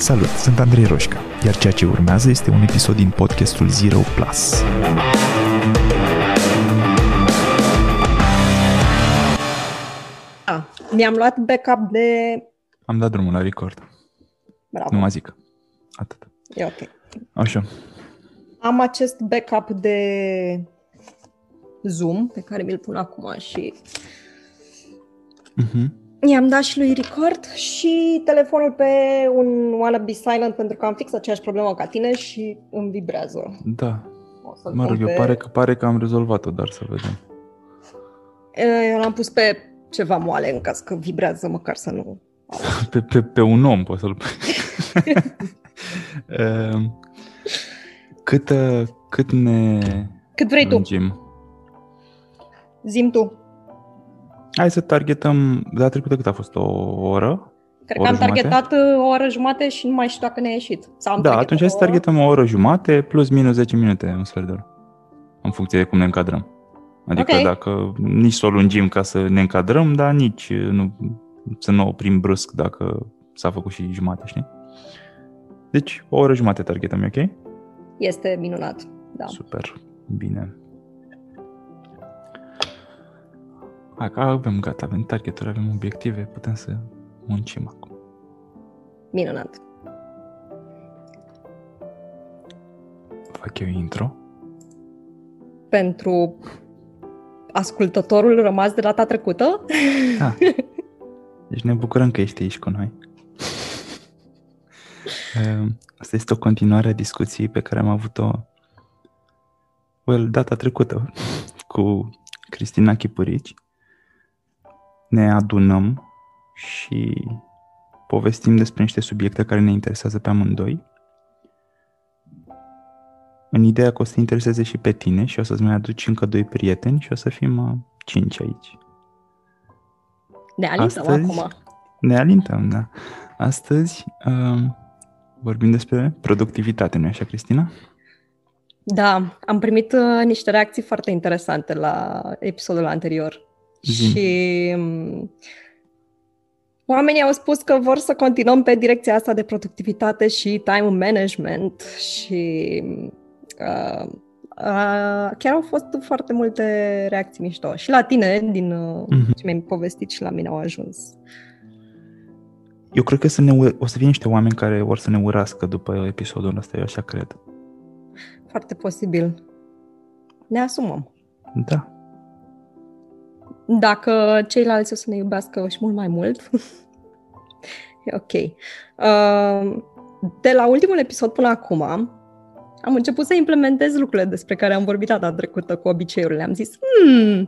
Salut, sunt Andrei Roșca, iar ceea ce urmează este un episod din podcastul Zero Plus. Ah, mi-am luat backup de... Am dat drumul la record. Bravo, Nu mă zic. Atât. e ok. Așa. Am acest backup de Zoom pe care mi-l pun acum și Uh-huh. I-am dat și lui record și telefonul pe un wannabe silent pentru că am fix aceeași problemă ca tine și îmi vibrează. Da. O să-l Mă rog, pun eu pe... pare că, pare că am rezolvat-o, dar să vedem. Eu l-am pus pe ceva moale în caz că vibrează, măcar să nu... Pe, pe, pe un om poți să-l pui. Ehm, cât, uh, cât ne Cât vrei tu, lungim? zim tu. Hai să targetăm, data trecută cât a fost? O oră? Cred Oră că am jumate? targetat uh, o oră jumătate și nu mai știu dacă ne-a ieșit. Sau am Da, targetat atunci hai să o oră. targetăm o oră jumate plus minus 10 minute, un sfert de oră. În funcție de cum ne încadrăm. Adică Ok. dacă nici să o lungim ca să ne încadrăm, dar nici uh, nu, să nu oprim brusc dacă s-a făcut și jumate, știi? Deci, o oră jumate targetăm, e ok? Este minunat, da. Super, bine. Hai că avem gata, avem targeturi, avem obiective, putem să muncim acum. Minunat. Fac eu intro? Pentru ascultătorul rămas de data trecută, Da. Deci ne bucurăm că ești aici cu noi. Ehm, Asta este o continuare a discuției pe care am avut-o well, data trecută cu Cristina Chipurici. Ne adunăm și povestim despre niște subiecte care ne interesează pe amândoi. În ideea că o să te intereseze și pe tine și o să-ți mai aduci încă doi prieteni și o să fim uh, cinci aici. ne alintăm Astăzi- acum. Ne alintăm, da. Astăzi um, vorbim despre productivitate, nu așa, Cristina? Da, am primit uh, niște reacții foarte interesante la episodul anterior. Zi-mi. Și um, oamenii au spus că vor să continuăm pe direcția asta de productivitate și time management și uh, uh, chiar au fost foarte multe reacții mișto. Și la tine, din uh, Mhm. ce mi-ai povestit și la mine au ajuns. Eu cred că să ne, ur- o să fie niște oameni care vor să ne urască după episodul ăsta, eu așa cred. Foarte posibil. Ne asumăm. Da. Dacă ceilalți o să ne iubească și mult mai mult, e ok. Uh, De la ultimul episod până acum, am început să implementez lucrurile despre care am vorbit data trecută cu obiceiurile. Am zis, hmm,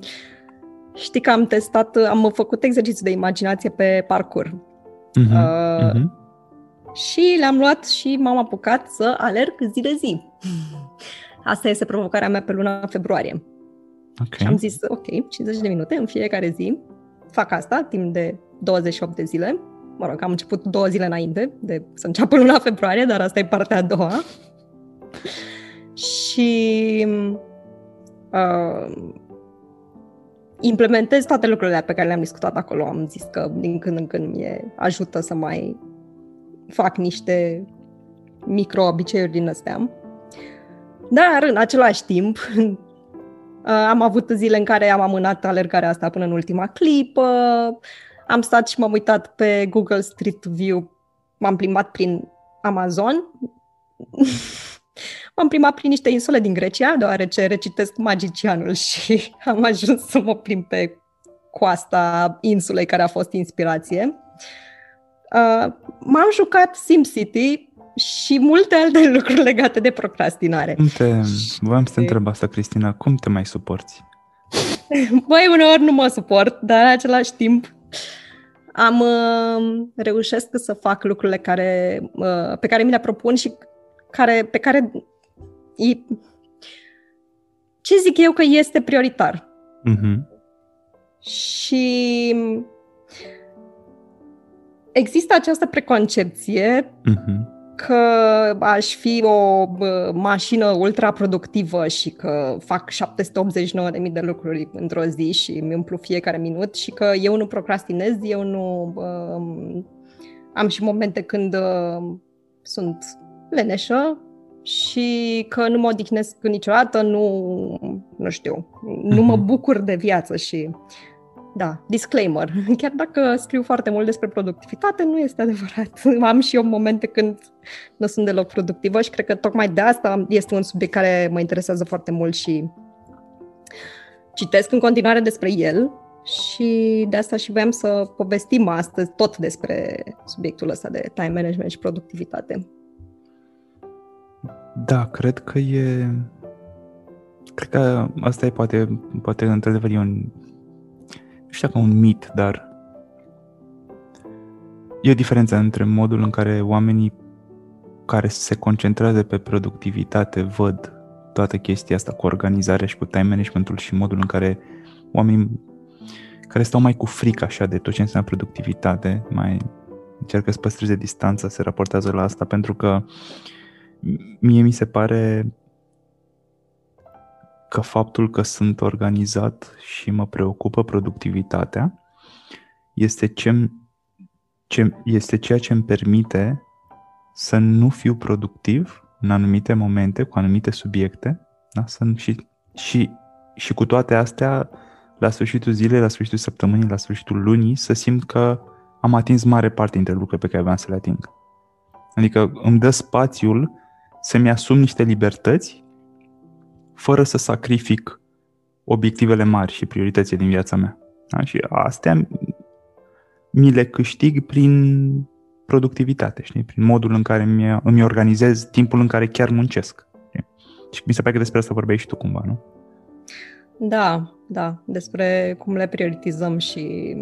știi că am testat, am făcut exercițiu de imaginație pe parcurs Mhm, Uh, mhm. și le-am luat și m-am apucat să alerg zi de zi. Asta este provocarea mea pe luna februarie. Ok. Și am zis, ok, 50 de minute în fiecare zi, fac asta timp de 28 de zile. Mă rog, am început două zile înainte de să înceapă luna februarie, dar asta e partea a doua. Și uh, implementez toate lucrurile pe care le-am discutat acolo. Am zis că din când în când mi ajută să mai fac niște micro-obiceiuri din astea. Dar, în același timp, Uh, am avut zile în care am amânat alergarea asta până în ultima clipă. Am stat și m-am uitat pe Google Street View. M-am plimbat prin Amazon. m-am plimbat prin niște insule din Grecia, deoarece recitesc magicianul și am ajuns să mă plimb pe coasta insulei care a fost inspirație. Uh, m-am jucat SimCity și multe alte lucruri legate de procrastinare. Cum te... Voiam să te întreb asta, Cristina. Cum te mai suporți? Băi, uneori nu mă suport, dar în același timp am uh, reușesc să fac lucrurile care, uh, pe care mi le propun și care, pe care e, ce zic eu că este prioritar. Mhm. Și există această preconcepție Mhm. Că aș fi o bă, mașină ultra productivă și că fac 789.000 de lucruri într-o zi și îmi umplu fiecare minut și că eu nu procrastinez, eu nu... bă, am și momente când uh, sunt leneșă și că nu mă odihnesc niciodată, nu, nu știu, nu mă mhm. bucur de viață și da, disclaimer. Chiar dacă scriu foarte mult despre productivitate, nu este adevărat. Am și eu momente când nu sunt deloc productivă și cred că tocmai de asta este un subiect care mă interesează foarte mult și citesc în continuare despre el și de asta și voiam să povestim astăzi tot despre subiectul ăsta de time management și productivitate. Da, cred că e... Cred că asta e poate, poate într-adevăr e un... Nu știu dacă un mit, dar e o diferență între modul în care oamenii care se concentrează pe productivitate văd toată chestia asta cu organizarea și cu time managementul și modul în care oamenii care stau mai cu frică așa de tot ce înseamnă productivitate, mai încearcă să păstreze distanța, se raportează la asta, pentru că mie mi se pare că faptul că sunt organizat și mă preocupă productivitatea este, ce, ce, este ceea ce îmi permite să nu fiu productiv în anumite momente, cu anumite subiecte, da? să, și, și, și cu toate astea la sfârșitul zilei, la sfârșitul săptămânii, la sfârșitul lunii, să simt că am atins mare parte dintre lucrurile pe care aveam să le ating. Adică îmi dă spațiul să-mi asum niște libertăți fără să sacrific obiectivele mari și prioritățile din viața mea. Da? Și astea mi le câștig prin productivitate, știi? prin modul în care îmi, îmi organizez timpul în care chiar muncesc. Știi? Și mi se pare că despre asta vorbeai și tu cumva, nu? Da, da, despre cum le prioritizăm și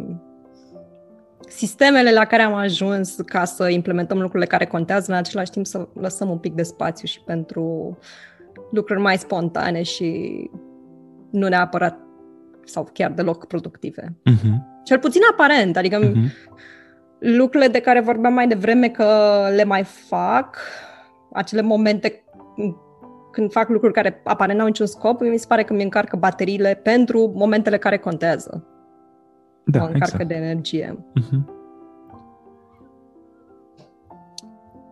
sistemele la care am ajuns ca să implementăm lucrurile care contează, în același timp să lăsăm un pic de spațiu și pentru lucruri mai spontane și nu neapărat sau chiar deloc productive. Uh-huh. Cel puțin aparent, adică uh-huh. lucrurile de care vorbeam mai devreme că le mai fac, acele momente când fac lucruri care aparent n-au niciun scop, mi se pare că mi încarcă bateriile pentru momentele care contează. Da, mă încarcă exact. de energie. Uh-huh.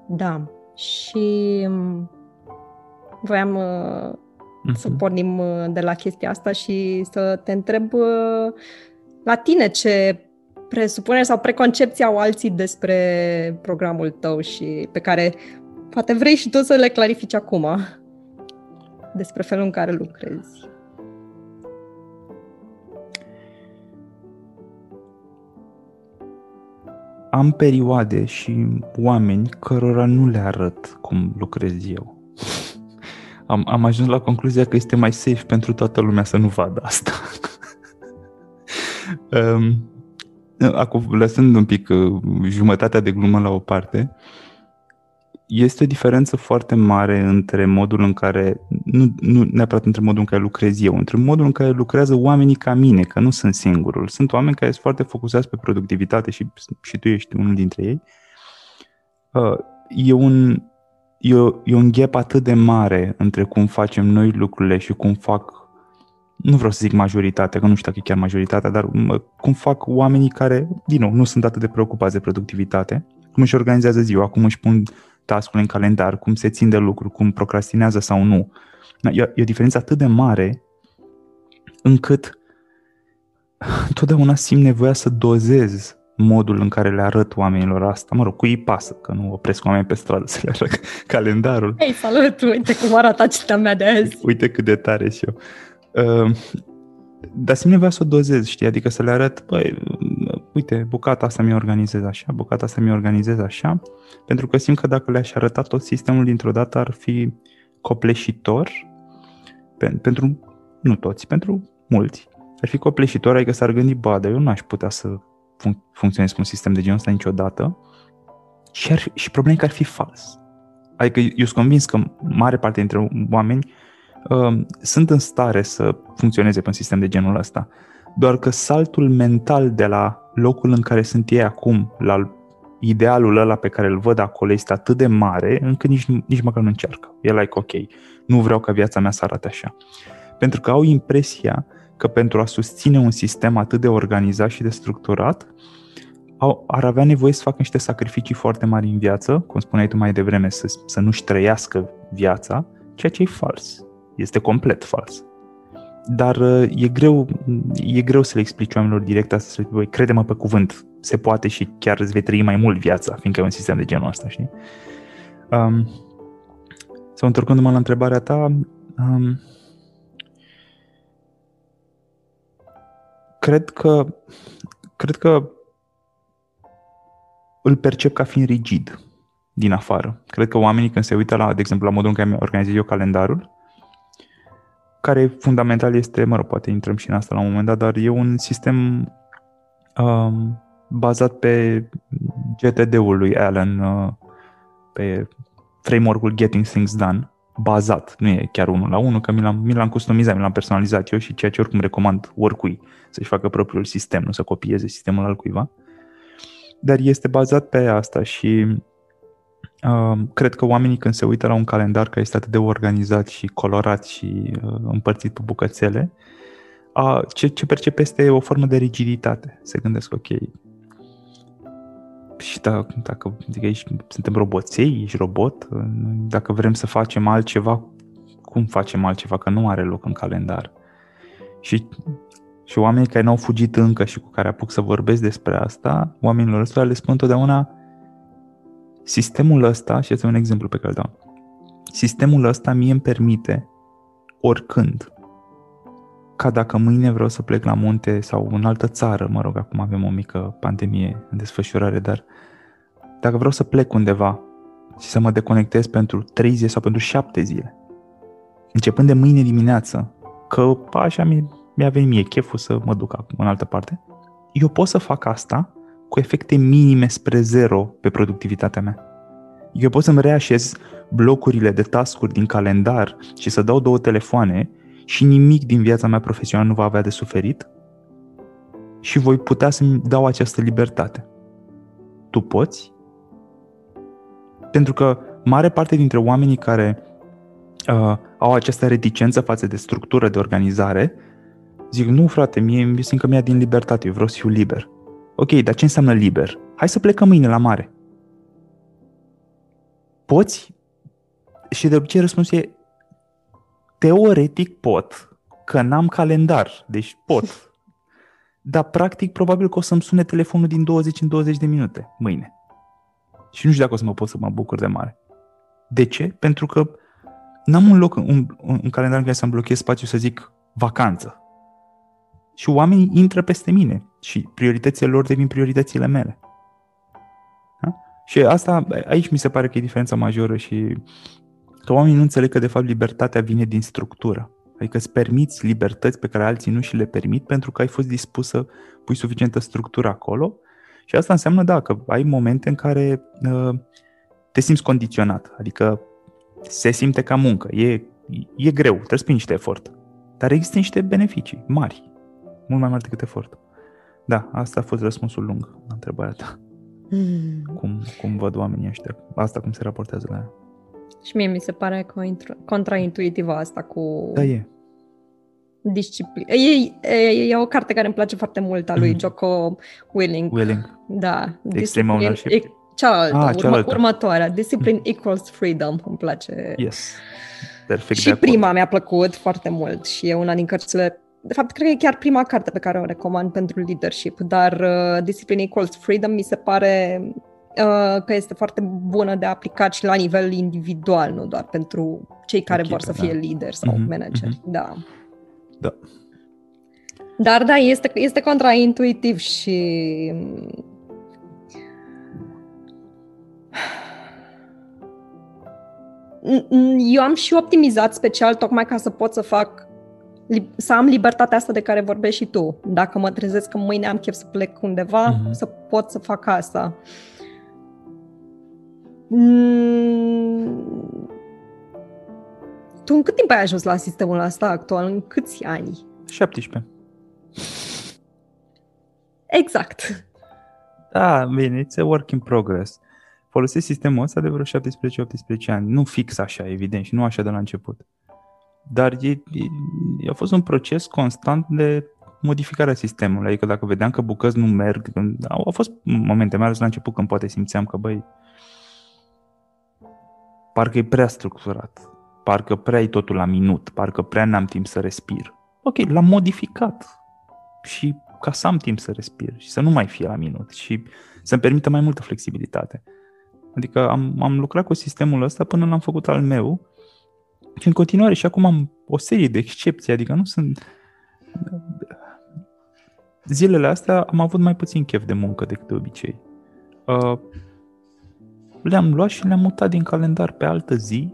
Da. Și mm, voiam uh, uh-huh. să pornim uh, de la chestia asta și să te întreb uh, la tine ce presupuneri sau preconcepții au alții despre programul tău și pe care poate vrei și tu să le clarifici acum despre felul în care lucrezi. Am perioade și oameni cărora nu le arăt cum lucrez eu. Am, am ajuns la concluzia că este mai safe pentru toată lumea să nu vadă asta. um, acum, lăsând un pic uh, jumătatea de glumă la o parte, uh, este o diferență foarte mare între modul în care, nu, nu neapărat între modul în care lucrez eu, între modul în care lucrează oamenii ca mine, că nu sunt singurul. Sunt oameni care sunt foarte focusați pe productivitate și, și tu ești unul dintre ei. Uh, e un, e, e un gap atât de mare între cum facem noi lucrurile și cum fac, nu vreau să zic majoritatea, că nu știu dacă e chiar majoritatea, dar cum fac oamenii care, din nou, nu sunt atât de preocupați de productivitate, cum își organizează ziua, cum își pun task în calendar, cum se țin de lucru, cum procrastinează sau nu. E, e o diferență atât de mare încât totdeauna simt nevoia să dozez modul în care le arăt oamenilor asta. Mă rog, cu ei pasă, că nu opresc oameni pe stradă să le arăt calendarul. Hei, salut! Uite cum arată citea mea de azi. Uite cât de tare și eu. Uh, dar simt nevoia să o dozez, știi? Adică să le arăt, băi, uite, bucata asta mi-o organizez așa, bucata asta mi-o organizez așa, pentru că simt că dacă le-aș arăta tot sistemul dintr-o dată ar fi copleșitor pentru, nu toți, pentru mulți. Ar fi copleșitor, adică s-ar gândi, ba, dar eu nu aș putea să func- funcționez cu un sistem de genul ăsta niciodată și, ar, și problema e că ar fi fals. Adică eu sunt convins că mare parte dintre oameni uh, sunt în stare să funcționeze pe un sistem de genul ăsta. Doar că saltul mental de la locul în care sunt ei acum, la idealul ăla pe care îl văd acolo este atât de mare încât nici, nici măcar nu încearcă. E like, ok, nu vreau ca viața mea să arate așa. Pentru că au impresia că pentru a susține un sistem atât de organizat și de structurat, au, ar avea nevoie să facă niște sacrificii foarte mari în viață, cum spuneai tu mai devreme, să, să nu-și trăiască viața, ceea ce e fals. Este complet fals. Dar uh, e greu, e greu să le explici oamenilor direct asta, să le spui, crede-mă pe cuvânt, se poate și chiar îți vei trăi mai mult viața, fiindcă e un sistem de genul ăsta, știi? Um, sau întorcându-mă la întrebarea ta, um, cred că cred că îl percep ca fiind rigid din afară. Cred că oamenii când se uită la, de exemplu, la modul în care organizez eu calendarul, care fundamental este, mă rog, poate intrăm și în asta la un moment dat, dar e un sistem um, bazat pe GTD-ul lui Allen, uh, pe framework-ul Getting Things Done, bazat, nu e chiar unul la unul, că mi l-am, mi l-am customizat, mi l-am personalizat eu și ceea ce oricum recomand oricui să-și facă propriul sistem, nu să copieze sistemul al cuiva. Dar este bazat pe asta și uh, cred că oamenii când se uită la un calendar care este atât de organizat și colorat și uh, împărțit pe bucățele, uh, ce, ce percepe este o formă de rigiditate. Se gândesc, ok, și da, dacă adică ești, suntem roboței, ești robot, dacă vrem să facem altceva, cum facem altceva, că nu are loc în calendar. Și, și oamenii care n-au fugit încă și cu care apuc să vorbesc despre asta, oamenilor ăsta le spun întotdeauna sistemul ăsta, și este un exemplu pe care îl dau, sistemul ăsta mie îmi permite oricând ca dacă mâine vreau să plec la munte sau în altă țară, mă rog, acum avem o mică pandemie în desfășurare, dar dacă vreau să plec undeva și să mă deconectez pentru 3 zile sau pentru 7 zile, începând de mâine dimineață, că așa mi-a venit mie cheful să mă duc în altă parte, eu pot să fac asta cu efecte minime spre zero pe productivitatea mea. Eu pot să-mi reașez blocurile de tascuri din calendar și să dau două telefoane și nimic din viața mea profesională nu va avea de suferit și voi putea să-mi dau această libertate. Tu poți? Pentru că mare parte dintre oamenii care uh, au această reticență față de structură, de organizare, zic, nu frate, mie îmi simt că mi-a din libertate, eu vreau să fiu liber. Ok, dar ce înseamnă liber? Hai să plecăm mâine la mare. Poți? Și de obicei răspunsul e teoretic pot, că n-am calendar, deci pot. Dar practic probabil că o să-mi sune telefonul din 20 în 20 de minute mâine. Și nu știu dacă o să mă pot să mă bucur de mare. De ce? Pentru că n-am un loc, un, un calendar în care să-mi blochez spațiu să zic vacanță. Și oamenii intră peste mine și prioritățile lor devin prioritățile mele. Da? Și asta, aici mi se pare că e diferența majoră și că oamenii nu înțeleg că de fapt libertatea vine din structură. Adică îți permiți libertăți pe care alții nu și le permit pentru că ai fost dispus să pui suficientă structură acolo și asta înseamnă, da, că ai momente în care uh, te simți condiționat, adică se simte ca muncă, e, e greu, trebuie să pui niște efort, dar există niște beneficii mari, mult mai mari decât efort. Da, asta a fost răspunsul lung la întrebarea ta. Mm. Cum, cum văd oamenii ăștia, asta cum se raportează la ea. Și mie mi se pare contraintuitivă asta cu... Da, e. Disciplină. E, e, e o carte care îmi place foarte mult a lui mm. Jocko Willing. Willing. Da. Extreme Ownership. E, cealaltă, ah, urmă, cealaltă, următoarea. Discipline mm. equals freedom. Îmi place. Yes. Perfect și prima mi-a plăcut foarte mult și e una din cărțile de fapt, cred că e chiar prima carte pe care o recomand pentru leadership, dar uh, Discipline Equals Freedom mi se pare Uh, că este foarte bună de aplicat și la nivel individual, nu doar pentru cei care Echipă, vor să fie da. lideri sau mm-hmm, manageri. Mm-hmm. Da. Da. Dar da, este, este contraintuitiv și eu am și optimizat special tocmai ca să pot să fac să am libertatea asta de care vorbești și tu. Dacă mă trezesc că mâine am chef să plec undeva, mm-hmm. să pot să fac asta. Uh, Mm. Tu în cât timp ai ajuns la sistemul ăsta actual? În câți ani? 17. Exact. Da, bine, it's a work in progress. Folosesc sistemul ăsta de vreo 17-18 ani. Nu fix așa, evident, și nu așa de la început. Dar e, e, a fost un proces constant de modificarea sistemului. Adică dacă vedeam că bucăți nu merg, când, au, au fost momente, mai ales la început, când poate simțeam că, băi, parcă e prea structurat, parcă prea e totul la minut, parcă prea n-am timp să respir. Ok, l-am modificat și ca să am timp să respir și să nu mai fie la minut și să-mi permită mai multă flexibilitate. Adică am, am lucrat cu sistemul ăsta până l-am făcut al meu și în continuare și acum am o serie de excepții, adică nu sunt... Zilele astea am avut mai puțin chef de muncă decât de obicei. Uh, le-am luat și le-am mutat din calendar pe altă zi,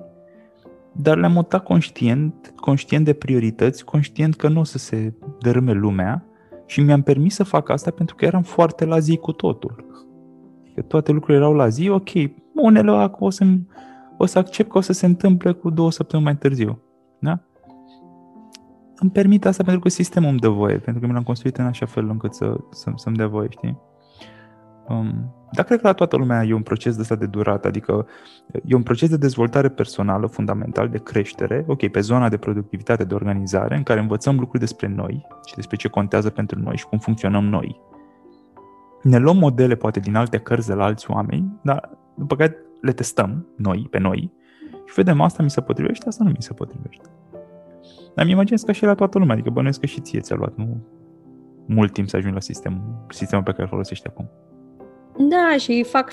dar le-am mutat conștient, conștient de priorități, conștient că nu o să se dărâme lumea și mi-am permis să fac asta pentru că eram foarte la zi cu totul. Că toate lucrurile erau la zi, ok, unele o să, o să accept că o să se întâmple cu două săptămâni mai târziu. Da? Îmi permit asta pentru că sistemul îmi dă voie, pentru că mi l-am construit în așa fel încât să, să, să-mi dea voie, știi? Um, dar cred că la toată lumea e un proces de ăsta de durat, adică e un proces de dezvoltare personală fundamental, de creștere, ok, pe zona de productivitate, de organizare, în care învățăm lucruri despre noi și despre ce contează pentru noi și cum funcționăm noi. Ne luăm modele poate din alte cărți de la alți oameni, dar după care le testăm noi, pe noi, și vedem asta mi se potrivește, asta nu mi se potrivește. Dar mi imaginez că și la toată lumea, adică bănuiesc că și ție ți-a luat nu mult timp să ajungi la sistemul, sistemul pe care îl folosești acum. Da, și fac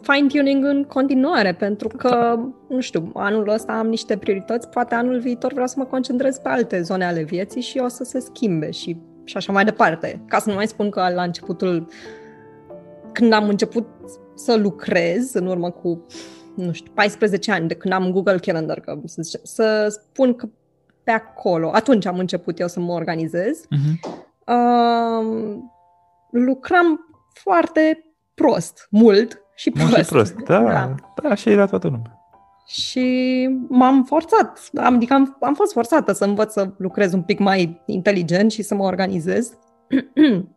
fine-tuning în continuare, pentru că, nu știu, anul ăsta am niște priorități, poate anul viitor vreau să mă concentrez pe alte zone ale vieții și o să se schimbe și, și așa mai departe. Ca să nu mai spun că la începutul, când am început să lucrez, în urmă cu, nu știu, 14 ani, de când am Google Calendar, că să, zice, să spun că pe acolo, atunci am început eu să mă organizez, uh-huh. uh, lucram foarte prost, mult și prost. Mult și prost, da, da. da așa era toată lumea. Și m-am forțat, adică am, am fost forțată să învăț să lucrez un pic mai inteligent și să mă organizez.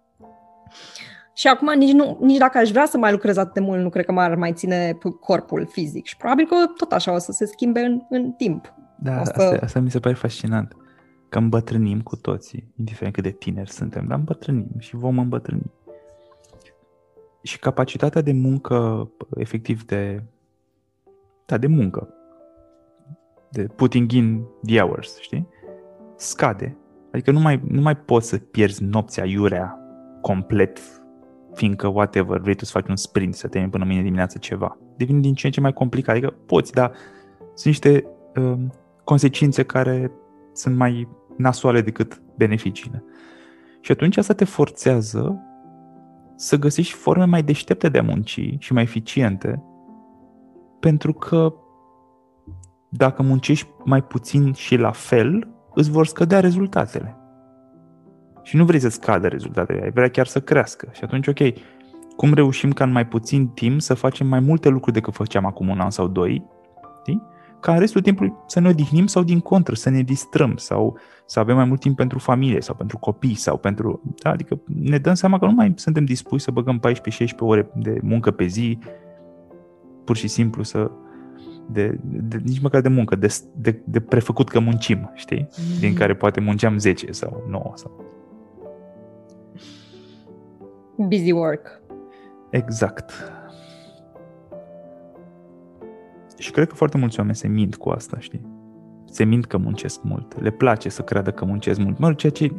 și acum nici, nu, nici dacă aș vrea să mai lucrez atât de mult, nu cred că m-ar mai ține corpul fizic. Și probabil că tot așa o să se schimbe în, în timp. Da, să... asta, asta mi se pare fascinant. Că îmbătrânim cu toții, indiferent cât de tineri suntem, dar îmbătrânim și vom îmbătrâni și capacitatea de muncă, efectiv de, da, de muncă, de putting in the hours, știi? Scade. Adică nu mai, nu mai poți să pierzi nopția iurea complet, fiindcă whatever, vrei tu să faci un sprint, să termini până mâine dimineață ceva. Devine din ce în ce mai complicat. Adică poți, dar sunt niște uh, consecințe care sunt mai nasoale decât beneficiile. Și atunci asta te forțează să găsești forme mai deștepte de a munci și mai eficiente, pentru că dacă muncești mai puțin și la fel, îți vor scădea rezultatele. Și nu vrei să scadă rezultatele, ai vrea chiar să crească. Și atunci, ok, cum reușim ca în mai puțin timp să facem mai multe lucruri decât făceam acum un an sau doi, știi? ca în restul timpului să ne odihnim sau din contră, să ne distrăm sau să avem mai mult timp pentru familie sau pentru copii sau pentru... Da, adică ne dăm seama că nu mai suntem dispuși să băgăm 14-16 ore de muncă pe zi, pur și simplu să... De, de, nici măcar de muncă, de, de, de prefăcut că muncim, știi? Mm-hmm. Din care poate munceam 10 sau 9 sau... Busy work. Exact. Și cred că foarte mulți oameni se mint cu asta, știi? Se mint că muncesc mult. Le place să creadă că muncesc mult. Mă, ceea ce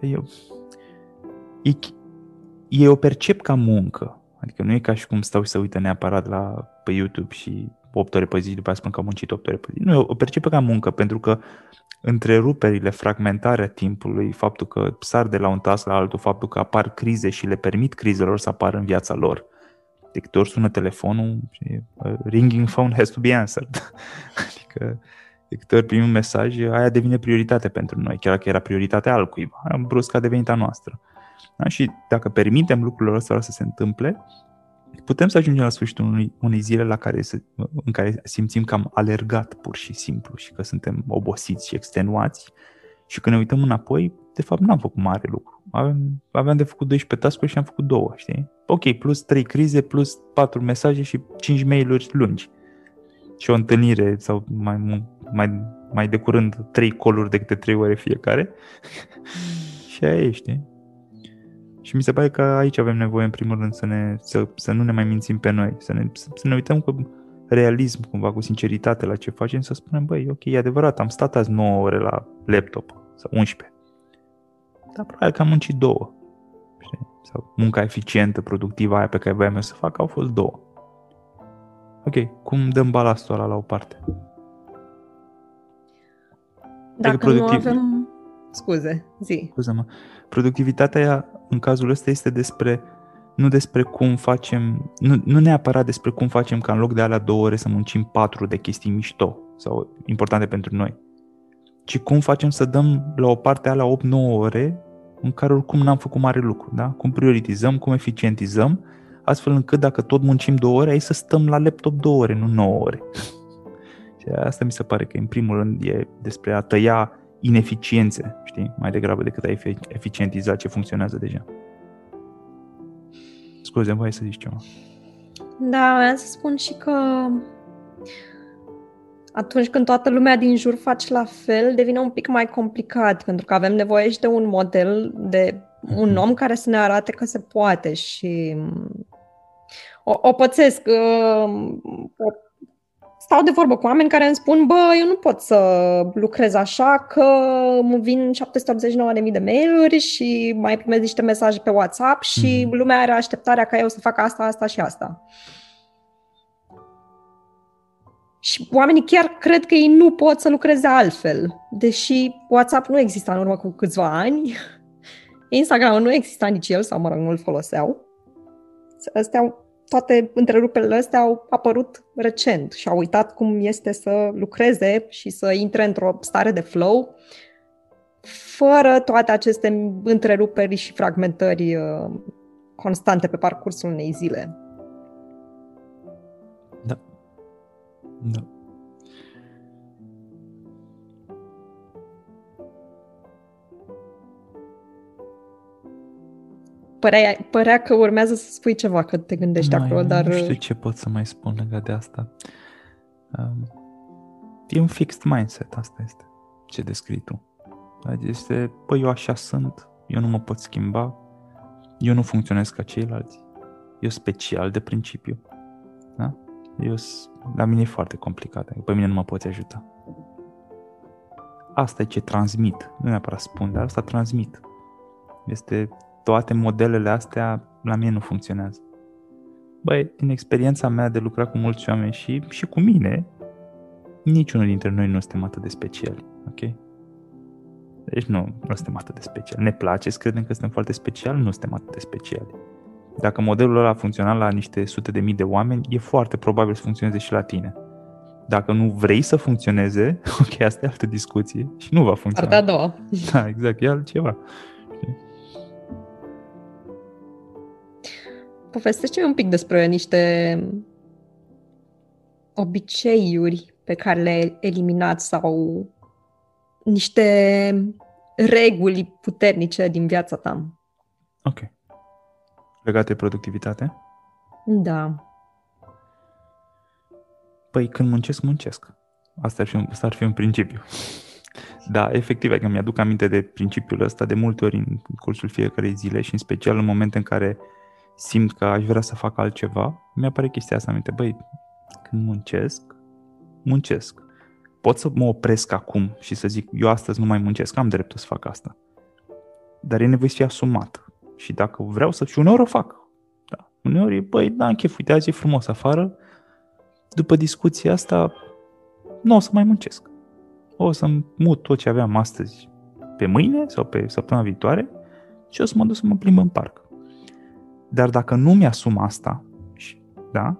eu, ei, ei o percep ca muncă. Adică nu e ca și cum stau și să uită neapărat la, pe YouTube și 8 ore pe zi, după aceea spun că am muncit 8 ore pe zi. Nu, o percepe ca muncă, pentru că întreruperile, fragmentarea timpului, faptul că sar de la un task la altul, faptul că apar crize și le permit crizelor să apară în viața lor, de câte ori sună telefonul, uh, ringing phone has to be answered. adică de câte ori primim un mesaj, aia devine prioritate pentru noi, chiar dacă era prioritatea altcuiva. Brusc a devenit a noastră. Da? Și dacă permitem lucrurile astea să se întâmple, putem să ajungem la sfârșitul unei, unei zile la care se, în care simțim că am alergat pur și simplu și că suntem obosiți și extenuați și când ne uităm înapoi, de fapt n-am făcut mare lucru. Aveam, aveam de făcut 12 task și am făcut două, știi? Ok, plus 3 crize, plus 4 mesaje și 5 mail-uri lungi. Și o întâlnire sau mai, mai, mai de curând 3 coluri de câte 3 ore fiecare. și aia e, știi? Și mi se pare că aici avem nevoie, în primul rând, să, ne, să, să nu ne mai mințim pe noi, să ne, să, să ne uităm cu realism, cumva, cu sinceritate la ce facem, să spunem, băi, ok, e adevărat, am stat azi 9 ore la laptop, sau 11. Dar probabil că am muncit două. Știi? Sau munca eficientă, productivă, aia pe care voiam eu să fac, au fost două. Ok, cum dăm balastul ăla la o parte? Dacă productiv... nu avem... Scuze, zi. Scuze-mă. Productivitatea aia, în cazul ăsta, este despre nu despre cum facem, nu, nu neapărat despre cum facem ca în loc de alea două ore să muncim patru de chestii mișto sau importante pentru noi, ci cum facem să dăm la o parte alea 8-9 ore în care oricum n-am făcut mare lucru, da? Cum prioritizăm, cum eficientizăm, astfel încât dacă tot muncim două ore, ai să stăm la laptop două ore, nu 9 ore. Și asta mi se pare că în primul rând e despre a tăia ineficiențe, știi, mai degrabă decât a eficientiza ce funcționează deja. Scuze, voi să zici ceva. Da, vreau să spun și că atunci când toată lumea din jur face la fel, devine un pic mai complicat, pentru că avem nevoie și de un model, de un mhm. om care să ne arate că se poate și o, o pățesc. Uh, o stau de vorbă cu oameni care îmi spun, bă, eu nu pot să lucrez așa că îmi vin 789.000 de mail-uri și mai primesc niște mesaje pe WhatsApp și mm. lumea are așteptarea ca eu să fac asta, asta și asta. Și oamenii chiar cred că ei nu pot să lucreze altfel. Deși WhatsApp nu exista în urmă cu câțiva ani, Instagram nu exista nici el, sau mă rog, nu-l foloseau. Astea toate întreruperile astea au apărut recent și au uitat cum este să lucreze și să intre într-o stare de flow fără toate aceste întreruperi și fragmentări uh, constante pe parcursul unei zile. Da. Da. Părea, părea că urmează să spui ceva, că te gândești mai, acolo, dar... Nu știu ce pot să mai spun legat de asta. Um, e un fixed mindset, asta este ce descrii tu. Este, păi eu așa sunt, eu nu mă pot schimba, eu nu funcționez ca ceilalți, eu special de principiu. Da? Eu, la mine e foarte complicat, pe mine nu mă poți ajuta. Asta e ce transmit, nu neapărat spun, dar asta transmit. Este toate modelele astea la mine nu funcționează. Băi, din experiența mea de lucra cu mulți oameni și, și cu mine, niciunul dintre noi nu suntem atât de speciali, ok? Deci nu, nu suntem atât de speciali. Ne place să credem că suntem foarte speciali, nu suntem atât de speciali. Dacă modelul ăla a funcționat la niște sute de mii de oameni, e foarte probabil să funcționeze și la tine. Dacă nu vrei să funcționeze, ok, asta e altă discuție și nu va funcționa. Partea a doua. Da, exact, e altceva. Povestește un pic despre niște obiceiuri pe care le-ai eliminat sau niște reguli puternice din viața ta. Ok. Legate de productivitate? Da. Păi când muncesc, muncesc. Asta ar fi un, asta ar fi un principiu. Da, efectiv, adică mi-aduc aminte de principiul ăsta de multe ori în cursul fiecarei zile și în special în momente în care uh, simt că aș vrea să fac altceva, mi-apare chestia asta aminte. Băi, când muncesc, muncesc. Pot să mă opresc acum și să zic, eu astăzi nu mai muncesc, am dreptul să fac asta. Dar e nevoie să fie asumat. Și dacă vreau să... Și uneori o fac. Da. Uneori, băi, da, chef, uite, azi e frumos afară. După discuția asta, nu o să mai muncesc. O să mut tot ce aveam astăzi pe mâine sau pe săptămâna viitoare și o să mă duc să mă plimb în parc. Dar dacă nu mi-asum asta, da,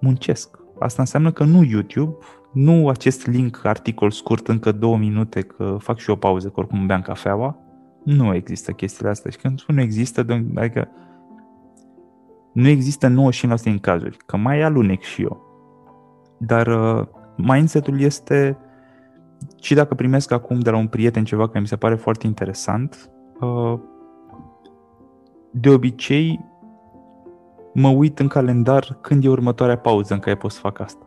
muncesc. Asta înseamnă că nu YouTube, nu acest link, articol scurt, încă două minute, că fac și o pauză, că oricum beam cafeaua, nu există chestiile astea. Și când spun nu există, adică nu există 95% din cazuri, că mai alunec și eu. Dar uh, mindset-ul este și dacă primesc acum de la un prieten ceva care mi se pare foarte interesant, uh, de obicei mă uit în calendar când e următoarea pauză în care pot să fac asta.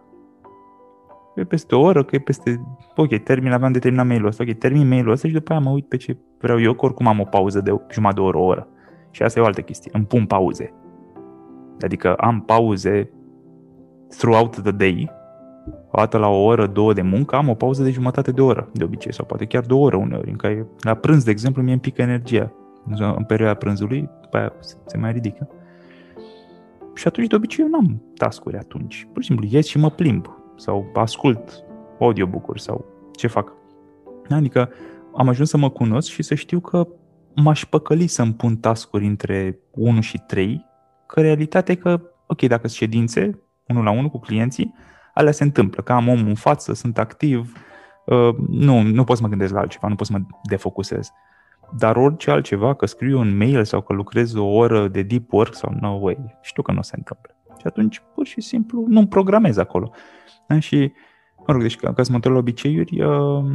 e peste o oră, că e peste... Ok, termin, aveam de terminat mail-ul ăsta, ok, termin mail-ul ăsta și după aia mă uit pe ce vreau eu, că oricum am o pauză de jumătate de oră, o oră. Și asta e o altă chestie, îmi pun pauze. Adică am pauze throughout the day, o dată la o oră, două de muncă, am o pauză de jumătate de oră, de obicei, sau poate chiar două ore uneori, în care la prânz, de exemplu, mie îmi pică energia în perioada prânzului, după aia se mai ridică. Și atunci, de obicei, eu n-am tascuri atunci. Pur și simplu ies și mă plimb sau ascult audiobook-uri sau ce fac. Adică am ajuns să mă cunosc și să știu că m-aș păcăli să-mi pun tascuri între 1 și 3, că realitatea e că, ok, dacă sunt ședințe, unul la unul cu clienții, alea se întâmplă, că am omul în față, sunt activ, uh, nu, nu pot să mă gândesc la altceva, nu pot să mă defocusez. Dar orice altceva, că scriu un mail sau că lucrez o oră de deep work sau no way, știu că nu se întâmplă. Și atunci, pur și simplu, nu programez acolo. Da? Și, mă rog, deci ca, ca să mă întorc la obiceiuri uh,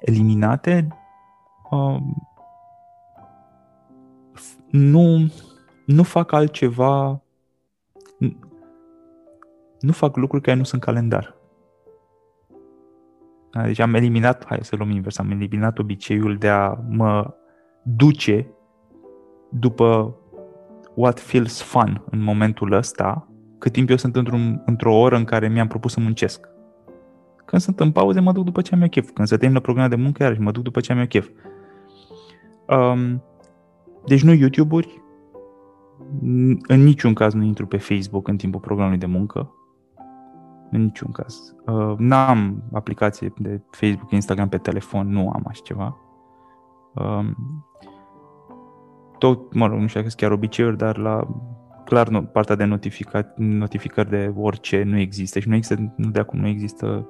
eliminate, uh, nu, nu fac altceva, nu fac lucruri care nu sunt calendar. Da? Deci am eliminat, hai să luăm invers, am eliminat obiceiul de a mă duce după what feels fun în momentul ăsta, cât timp eu sunt într-un, într-o oră în care mi-am propus să muncesc. Când sunt în pauze, mă duc după ce am eu chef. Când se termină programul de muncă, iarăși mă duc după ce am eu chef. Um, deci nu YouTube-uri, în niciun caz nu intru pe Facebook în timpul programului de muncă. În niciun caz. Uh, n-am aplicație de Facebook, Instagram pe telefon, nu am așa ceva. Uh, tot, mă rog, nu știu dacă sunt chiar obiceiuri, dar la clar nu, partea de notifica, notificări de orice nu există și nu există, nu de acum nu există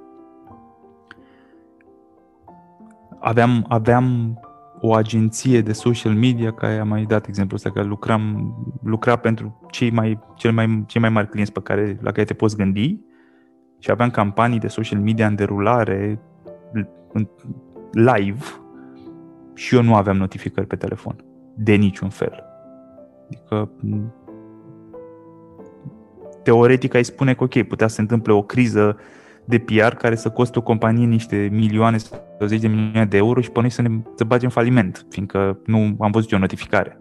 aveam, aveam o agenție de social media care am mai dat exemplu ăsta, că lucram, lucra pentru cei mai, cel mai, cei mai mari clienți pe care, la care te poți gândi și aveam campanii de social media în derulare în live și eu nu aveam notificări pe telefon. De niciun fel. Adică teoretic ai spune că ok, putea să se întâmple o criză de PR care să coste o companie niște milioane sau zeci de milioane de euro și pe noi să ne să bagem faliment, fiindcă nu am văzut o notificare.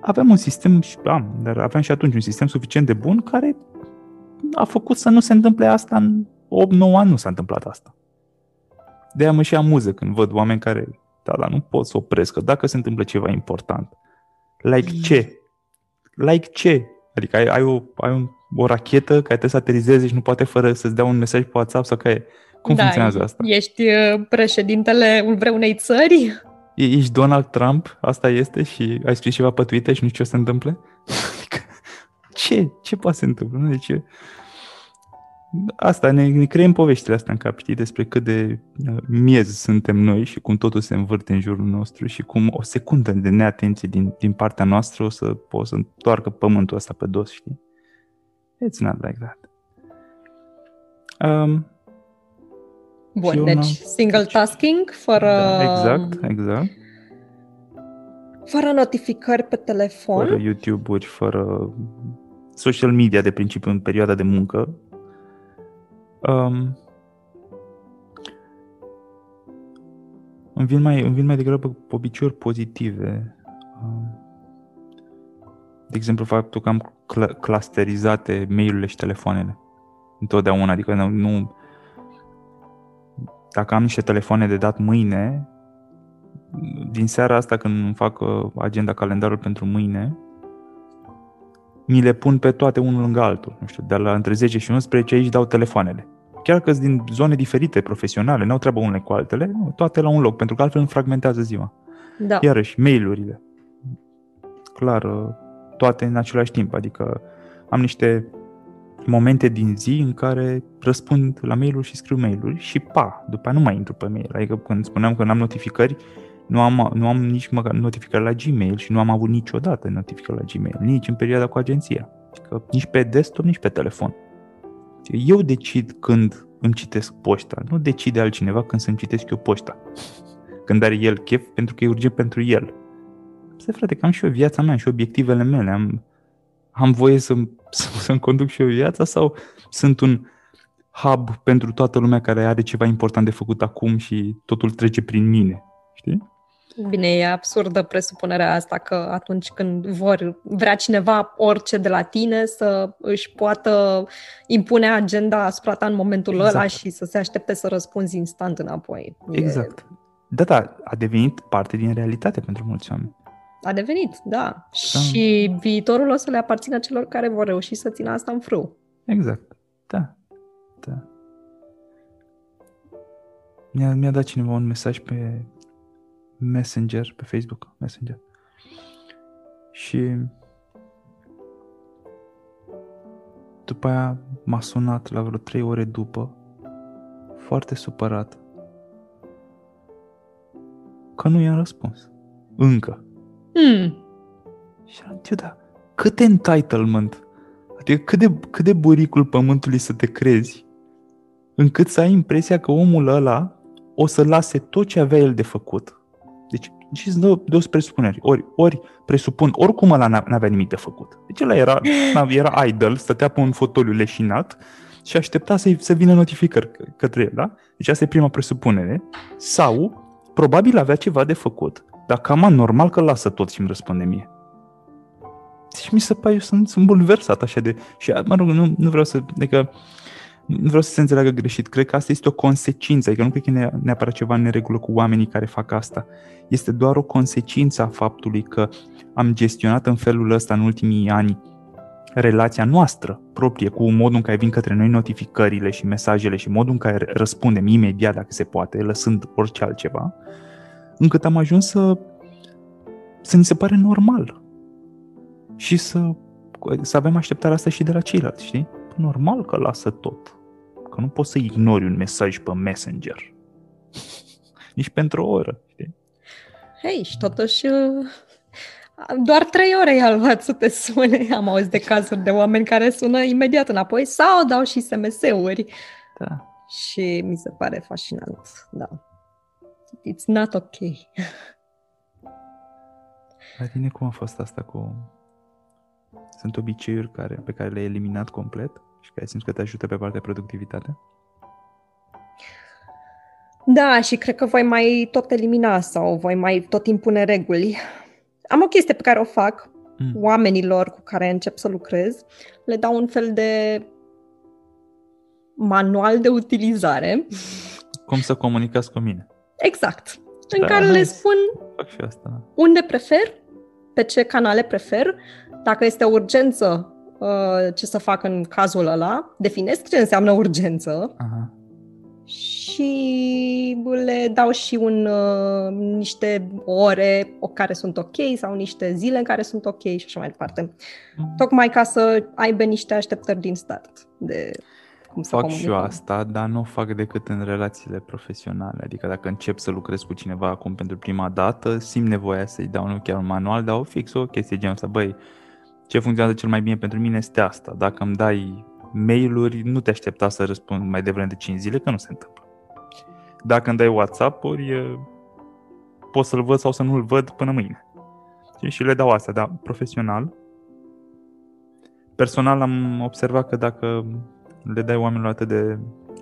Aveam un sistem, am, dar aveam și atunci un sistem suficient de bun care a făcut să nu se întâmple asta în 8-9 ani nu s-a întâmplat asta. De aia mă și amuză când văd oameni care, da, dar nu pot să opresc, că dacă se întâmplă ceva important, like ce? Like ce? Adică ai, ai, o, ai un, o rachetă care trebuie să aterizeze și nu poate fără să-ți dea un mesaj pe WhatsApp sau că e. Cum da, funcționează asta? Ești uh, președintele vreunei țări? E, ești Donald Trump, asta este, și ai scris ceva pe Twitter și nu știu ce se întâmple? Adică, ce? Ce poate să se întâmple? Deci, asta, ne, ne creăm poveștile astea în cap, știi, despre cât de uh, miez suntem noi și cum totul se învârte în jurul nostru și cum o secundă de neatenție din, din partea noastră o să, o să întoarcă pământul ăsta pe dos, știi? It's not like that. Um, Bun, deci single tasking, fără... Da, exact, exact. Fără notificări pe telefon. Fără YouTube-uri, fără social media de principiu în perioada de muncă, Um, îmi, vin mai, îmi vin mai degrabă obiceiuri pozitive. Um, de exemplu, faptul că am cl- clusterizate mail-urile și telefoanele. Întotdeauna, adică nu, nu... Dacă am niște telefoane de dat mâine, din seara asta când îmi fac uh, agenda, calendarul pentru mâine, mi le pun pe toate unul lângă altul. Nu știu, de la între 10 și 11 aici dau telefoanele. Chiar că sunt din zone diferite, profesionale, n-au treabă unele cu altele, nu, toate la un loc, pentru că altfel îmi fragmentează ziua. Da. Iarăși, mail-urile. Clar, uh, toate în același timp, adică am niște momente din zi în care răspund la mail-uri și scriu mail-uri și pa, după aia nu mai intru pe mail. Adică când spuneam că nu am notificări, nu am, nu am nici măcar notificări la Gmail și nu am avut niciodată notificări la Gmail, nici în perioada cu agenția. Adică nici pe desktop, nici pe telefon. Eu decid când îmi citesc poșta, nu decide altcineva când să-mi citesc eu poșta. Când are el chef, pentru că e urgent pentru el. Se frate, că am și eu viața mea și obiectivele mele. Am, am voie să, să, să-mi conduc și eu viața sau sunt un hub pentru toată lumea care are ceva important de făcut acum și totul trece prin mine. Știi? Bine, e absurdă presupunerea asta că atunci când vor vrea cineva orice de la tine să își poată impune agenda asupra ta în momentul exact. ăla și să se aștepte să răspunzi instant înapoi. Exact. E... Da, da, a devenit parte din realitate pentru mulți oameni. A devenit, da. da. Și viitorul o să le aparțină celor care vor reuși să țină asta în frâu. Exact. Da. Da. Mi-a, mi-a dat cineva un mesaj pe Messenger, pe Facebook Messenger. Și după aia m-a sunat la vreo trei ore după, foarte supărat, că nu i-am răspuns. Încă. Hmm. Și am zis, da, cât entitlement, adică cât de, cât de buricul pământului să te crezi, încât să ai impresia că omul ăla o să lase tot ce avea el de făcut deci, deci sunt două, două presupuneri. Ori, ori presupun, oricum ăla n-avea nimic de făcut. Deci ăla era, era idol, stătea pe un fotoliu leșinat și aștepta să, să vină notificări către el, da? Deci asta e prima presupunere. Sau, probabil avea ceva de făcut, dar cam normal că lasă tot și îmi răspunde mie. Deci mi se pare, eu sunt, sunt bulversat așa de... Și, mă rog, nu, nu vreau să... Adică, nu vreau să se înțeleagă greșit, cred că asta este o consecință, adică nu cred că e neapărat ceva în neregulă cu oamenii care fac asta. Este doar o consecință a faptului că am gestionat în felul ăsta în ultimii ani relația noastră proprie cu modul în care vin către noi notificările și mesajele și modul în care răspundem imediat dacă se poate, lăsând orice altceva, încât am ajuns să, să ni se pare normal și să, să avem așteptarea asta și de la ceilalți, știi? Normal că lasă tot că nu poți să ignori un mesaj pe Messenger. Nici pentru o oră, știi? Hei, și totuși uh, doar trei ore i-a luat să te sune. Am auzit de cazuri de oameni care sună imediat înapoi sau dau și SMS-uri. Da. Și mi se pare fascinant, da. It's not ok. La tine cum a fost asta cu... Sunt obiceiuri care, pe care le-ai eliminat complet? Și care simți că te ajută pe partea productivitate? Da, și cred că voi mai tot elimina sau voi mai tot impune reguli. Am o chestie pe care o fac mm. oamenilor cu care încep să lucrez. Le dau un fel de manual de utilizare. Cum să comunicați cu mine. Exact. În da, care le spun fac și asta. Da. unde prefer, pe ce canale prefer, dacă este o urgență, Uh, ce să fac în cazul ăla, definesc ce înseamnă urgență Aha. și le dau și un, uh, niște ore care sunt ok sau niște zile în care sunt ok și așa mai departe. Mm. Tocmai ca să aibă niște așteptări din start de cum să Fac comunică. și eu asta, dar nu o fac decât în relațiile profesionale. Adică dacă încep să lucrez cu cineva acum pentru prima dată, simt nevoia să-i dau nu chiar un manual, dar o fix o chestie genul ăsta, băi, ce funcționează cel mai bine pentru mine este asta. Dacă îmi dai mail-uri, nu te aștepta să răspund mai devreme de 5 zile, că nu se întâmplă. Dacă îmi dai WhatsApp-uri, pot să-l văd sau să nu-l văd până mâine. Și le dau asta, dar profesional. Personal am observat că dacă le dai oamenilor atât de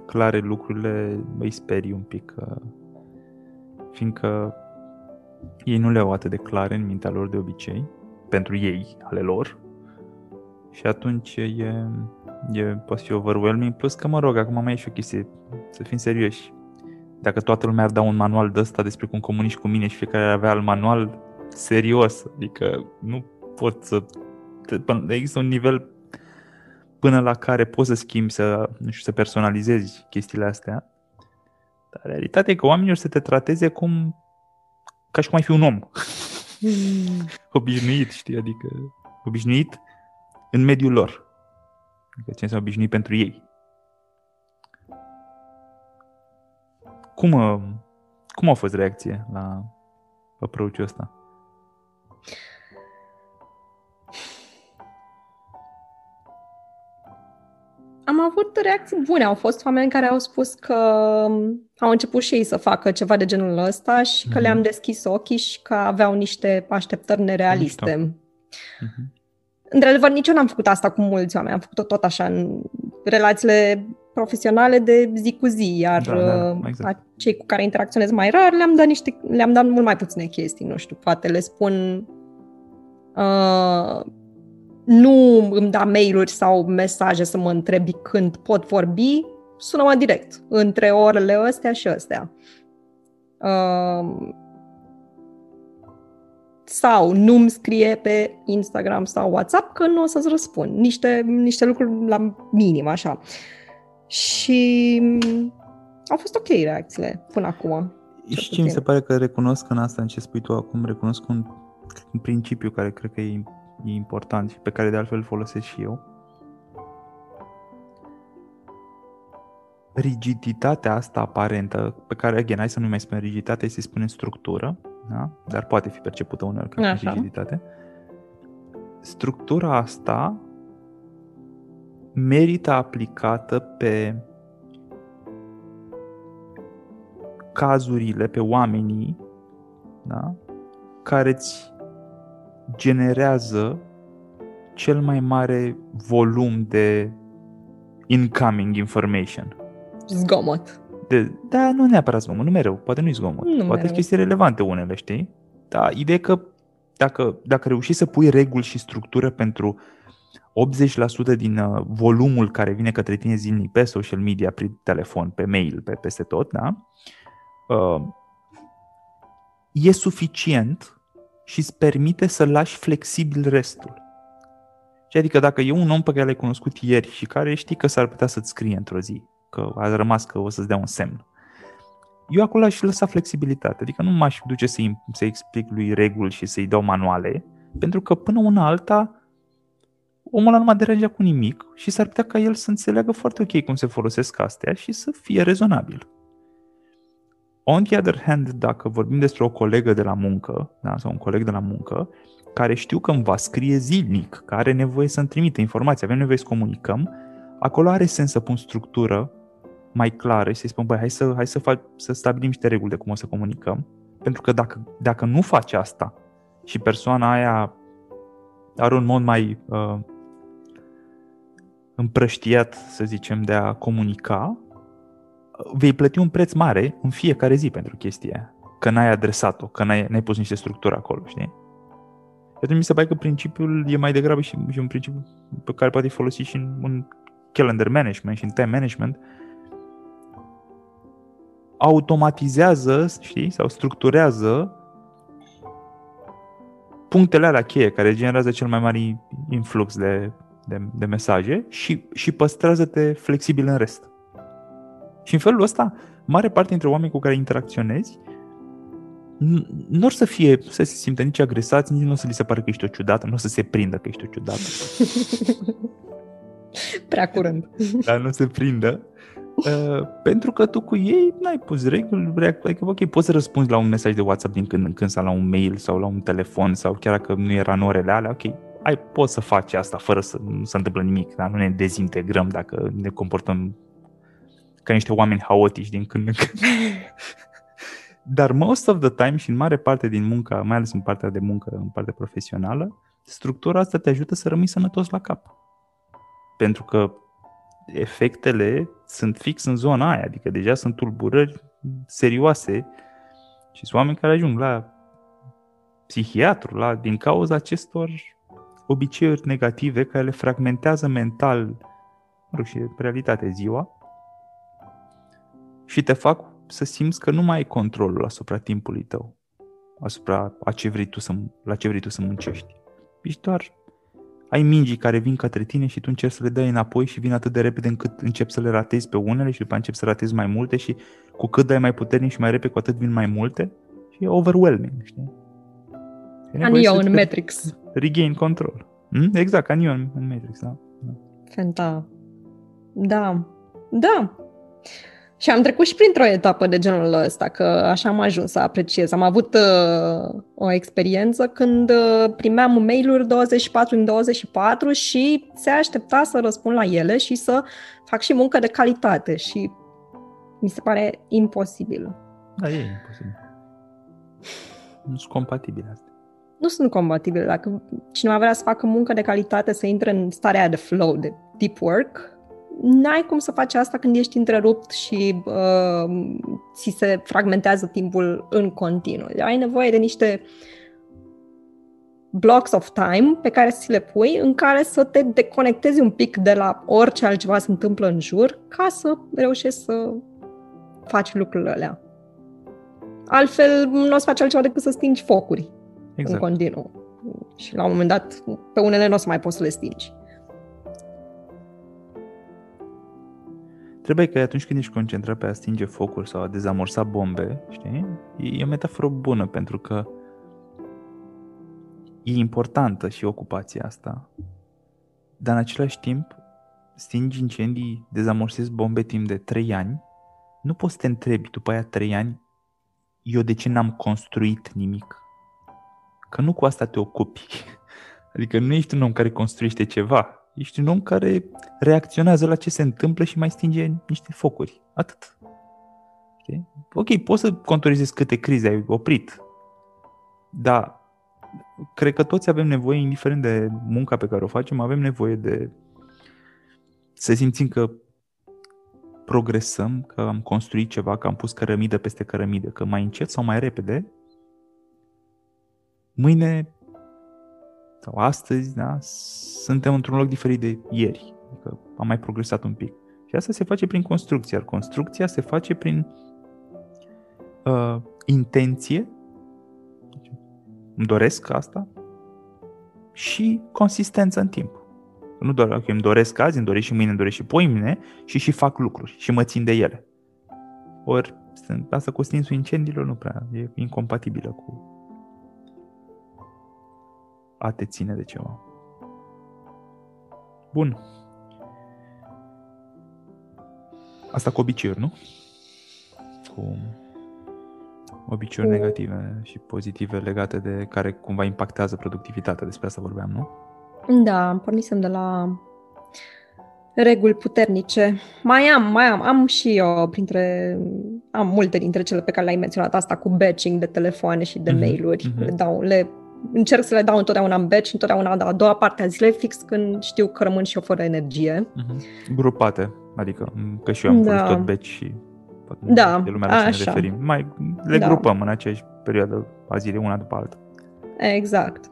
clare lucrurile, îi sperii un pic, fiindcă ei nu le au atât de clare în mintea lor de obicei pentru ei, ale lor. Și atunci e, e poate fi overwhelming, plus că mă rog, acum mai e și o chestie, să fim serioși. Dacă toată lumea ar da un manual de ăsta despre cum comunici cu mine și fiecare ar avea al manual serios, adică nu pot să... Există un nivel până la care poți să schimbi, să, nu știu, să personalizezi chestiile astea. Dar realitatea e că oamenii o să te trateze cum ca și cum ai fi un om. obișnuit, știi, adică obișnuit în mediul lor. Adică ce înseamnă obișnuit pentru ei. Cum, uh, cum a fost reacție la approach ăsta? Am avut reacții bune. Au fost oameni care au spus că au început și ei să facă ceva de genul ăsta și că mm-hmm. le-am deschis ochii și că aveau niște așteptări nerealiste. Mm-hmm. Într-adevăr, nici eu n-am făcut asta cu mulți oameni. Am făcut-o tot așa în relațiile profesionale de zi cu zi, iar Da, da, uh, exact. cei cu care interacționez mai rar le-am dat, niște, le-am dat mult mai puține chestii, nu știu, poate le spun uh, nu îmi da mail-uri sau mesaje să mă întrebi când pot vorbi, sună-mă direct, între orele astea și astea. Uh, sau nu-mi scrie pe Instagram sau WhatsApp că nu o să-ți răspund. Niște, niște lucruri la minim, așa. Și mm, au fost ok reacțiile până acum. cel Și ce mi se puțin. pare că recunosc în asta, în ce spui tu acum, recunosc un, un principiu care cred că e, e important și pe care de altfel îl folosesc și eu. Rigiditatea asta aparentă, pe care, again, hai să nu mai spunem rigiditate, să-i spunem structură, da? dar poate fi percepută uneori ca Așa. rigiditate. Structura asta merită aplicată pe cazurile, pe oamenii da? care îți generează cel mai mare volum de incoming information. Zgomot. De, da, nu neapărat zgomot, nu mereu, poate nu-i zgomot. Nu poate mereu. sunt chestii relevante unele, știi? Dar ideea e că dacă, dacă reușești să pui reguli și structură pentru 80% din uh, volumul care vine către tine zilnic pe social media, prin telefon, pe mail, pe peste tot, da? Uh, e suficient și îți permite să lași flexibil restul. Și adică dacă e un om pe care l-ai cunoscut ieri și care știi că s-ar putea să-ți scrie într-o zi, că a rămas că o să-ți dea un semn, eu acolo aș lăsa flexibilitate. Adică nu m-aș duce să-i, să explic lui reguli și să-i dau manuale, pentru că până una alta omul ăla nu m-a deranjat cu nimic și s-ar putea ca el să înțeleagă foarte ok cum se folosesc astea și să fie rezonabil. On the other hand, dacă vorbim despre o colegă de la muncă, da, sau un coleg de la muncă, care știu că îmi va scrie zilnic, care are nevoie să-mi trimite informații, avem nevoie să comunicăm, acolo are sens să pun structură mai clară și să-i spun, băi, hai să, hai să, fac, să stabilim niște reguli de cum o să comunicăm, pentru că dacă, dacă nu faci asta și persoana aia are un mod mai uh, împrăștiat, să zicem, de a comunica, vei plăti un preț mare în fiecare zi pentru chestia aia. Că n-ai adresat-o, că n-ai, n-ai pus niște structuri acolo, știi? Și atunci mi se pare că principiul e mai degrabă și, și un principiu pe care poate fi folosit și în, în calendar management și în time management. Automatizează, știi, sau structurează punctele alea cheie care generează cel mai mare influx de, de, de mesaje și, și păstrează-te flexibil în rest. Și în felul ăsta, mare parte dintre oamenii cu care interacționezi nu or să fie, să se simtă nici agresați, nici nu o să li se pare că ești o ciudată, nu o să se prindă că ești o ciudată, Prea curând. dar nu se prindă. Uh, pentru că tu cu ei n-ai pus reguli, reac- adică ok, poți să răspunzi la un mesaj de WhatsApp din când în când sau la un mail sau la un telefon sau chiar dacă nu era în orele alea, ok, ai, poți să faci asta fără să nu se întâmplă nimic, dar nu ne dezintegrăm dacă ne comportăm ca niște oameni haotici din când în când. Dar most of the time și în mare parte din munca, mai ales în partea de muncă, în partea profesională, structura asta te ajută să rămâi sănătos la cap. Pentru că efectele sunt fix în zona aia, adică deja sunt tulburări serioase și sunt oameni care ajung la psihiatru la, din cauza acestor obiceiuri negative care le fragmentează mental mă rog, și realitate ziua și te fac să simți că nu mai ai controlul asupra timpului tău, asupra a ce vrei tu să, la ce vrei tu să muncești. Ești doar ai mingii care vin către tine și tu încerci să le dai înapoi și vin atât de repede încât începi să le ratezi pe unele și după aceea începi să ratezi mai multe și cu cât dai mai puternic și mai repede, cu atât vin mai multe și e overwhelming, știi? E Ca nevoie Neo să în te Matrix. Regain control. Hmm? Exact, ca Neo în în Matrix, da. Fenta. Da. Da. Și am trecut și printr-o etapă de genul ăsta, că așa am ajuns să apreciez. Am avut uh, o experiență când uh, primeam mail-uri 24 în 24 și se aștepta să răspund la ele și să fac și muncă de calitate și mi se pare imposibil. Da, e imposibil. Nu sunt compatibile astea. Nu sunt compatibile. Dacă cineva vrea să facă muncă de calitate, să intre în starea aia de flow, de deep work, n-ai cum să faci asta când ești întrerupt și uh, ți se fragmentează timpul în continuu. Ai nevoie de niște blocks of time pe care să ți le pui, în care să te deconectezi un pic de la orice altceva se întâmplă în jur, ca să reușești să faci lucrurile alea. Altfel, nu o să faci altceva decât să stingi focuri exact. în continuu. Și la un moment dat, pe unele nu o să mai poți să le stingi. Trebuie că atunci când ești concentrat pe a stinge focuri sau a dezamorsa bombe, știi, e o metaforă bună pentru că e importantă și ocupația asta, dar în același timp stingi incendii, dezamorsezi bombe timp de 3 ani, nu poți să te întrebi după aia 3 ani, eu de ce n-am construit nimic? Că nu cu asta te ocupi. Adică nu ești un om care construiește ceva, ești un om care reacționează la ce se întâmplă și mai stinge niște focuri. Atât. Okay? Ok, poți să contorizezi câte crize ai oprit, dar cred că toți avem nevoie, indiferent de munca pe care o facem, avem nevoie de să simțim că progresăm, că am construit ceva, că am pus cărămidă peste cărămidă, că mai încet sau mai repede, mâine sau astăzi, da, suntem într-un loc diferit de ieri. Adică am mai progresat un pic. Și asta se face prin construcție, iar construcția se face prin uh, intenție, îmi doresc asta, și consistență în timp. Nu doar că îmi doresc azi, îmi doresc și mâine, îmi doresc și poimine și și fac lucruri și mă țin de ele. Ori asta cu stinsul incendiilor nu prea e incompatibilă cu a te ține de ceva. Bun. Asta cu obiceiuri, nu? Cu obiceiuri cu... negative și pozitive legate de care cumva impactează productivitatea. Despre asta vorbeam, nu? Da, pornisem de la reguli puternice. Mai am, mai am, am și eu printre, am multe dintre cele pe care le-ai menționat, asta cu batching de telefoane și de mm-hmm. mail-uri. Mm-hmm. Le dau, le încerc să le dau întotdeauna în batch, întotdeauna a doua parte a zilei, fix când știu că rămân și eu fără energie. Mm-hmm. Grupate, adică că și eu am da. tot batch și da, de lumea la ce ne referim. Mai le da. grupăm în aceeași perioadă a zilei, una după alta. Exact.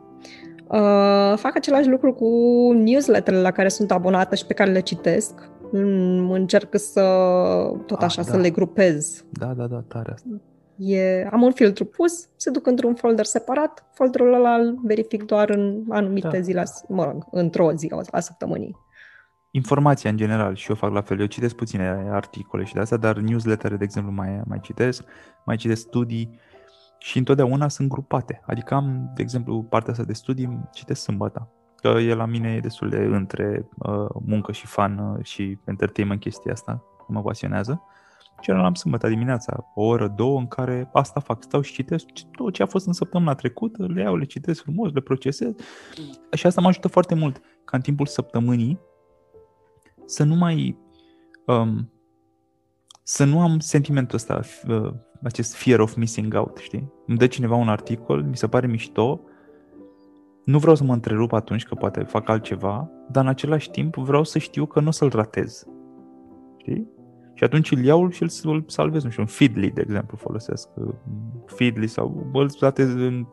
Uh, fac același lucru cu newsletterele la care sunt abonată și pe care le citesc. Încerc să tot ah, așa ah, da. să le grupez. Da, da, da, tare asta. E, am un filtru pus, se duc într-un folder separat, folderul ăla îl verific doar în anumite da. zile, mă rog, într-o zi a săptămânii. Informația în general și eu fac la fel, eu citesc puține articole și de asta, dar newsletter, de exemplu, mai, mai citesc, mai citesc studii și întotdeauna sunt grupate. Adică am, de exemplu, partea asta de studii, citesc sâmbătă, că e la mine destul de între uh, muncă și fan uh, și entertainment chestia asta, mă pasionează. General am sâmbătă dimineața, o oră, două, în care asta fac. Stau și citesc tot ce a fost în săptămâna trecută, le iau, le citesc frumos, le procesez. Și asta mă ajută foarte mult ca în timpul săptămânii să nu mai... Um, să nu am sentimentul ăsta, uh, acest fear of missing out, știi? Îmi dă cineva un articol, mi se pare mișto, nu vreau să mă întrerup atunci că poate fac altceva, dar în același timp vreau să știu că nu o să-l ratez. Știi? Și atunci îl iau și îl salvez, nu știu, un Feedly, de exemplu, folosesc. Uh, Feedly sau îl datez în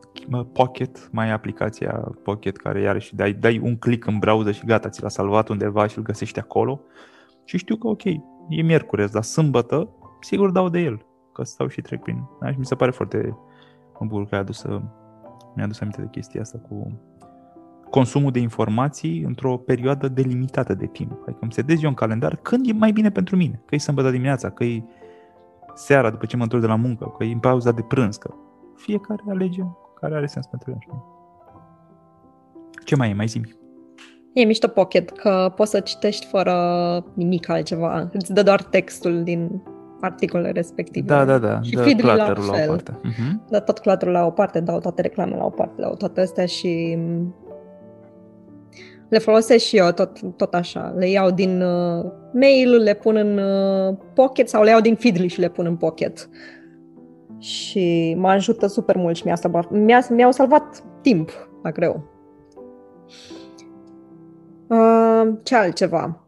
Pocket, mai e aplicația Pocket care iarăși dai, dai un click în browser și gata, ți l-a salvat undeva și îl găsești acolo. Și știu că ok, e miercuri, dar sâmbătă, sigur dau de el, că stau și trec prin. Da? Și mi se pare foarte, mă bucur că ai adus, mi-a adus aminte de chestia asta cu consumul de informații într-o perioadă delimitată de timp. Adică îmi setez eu un calendar când e mai bine pentru mine. Că e sâmbătă dimineața, că e seara după ce mă întorc de la muncă, că e în pauza de prânz, că fiecare alege care are sens pentru el. Știi? Ce mai e? Mai zi E mișto Pocket, că poți să citești fără nimic altceva. Îți dă doar textul din articolele respective. Da, da, da. Și feed la, la o parte. Uh-huh. Da, tot clutterul la o parte, dau toate reclamele la o parte, dau toate astea și le folosesc și eu tot, tot așa. Le iau din uh, mail, le pun în uh, pocket sau le iau din Feedly și le pun în pocket. Și mă ajută super mult și mi-a salvat, mi-a, mi-au salvat timp la greu. Uh, ce altceva?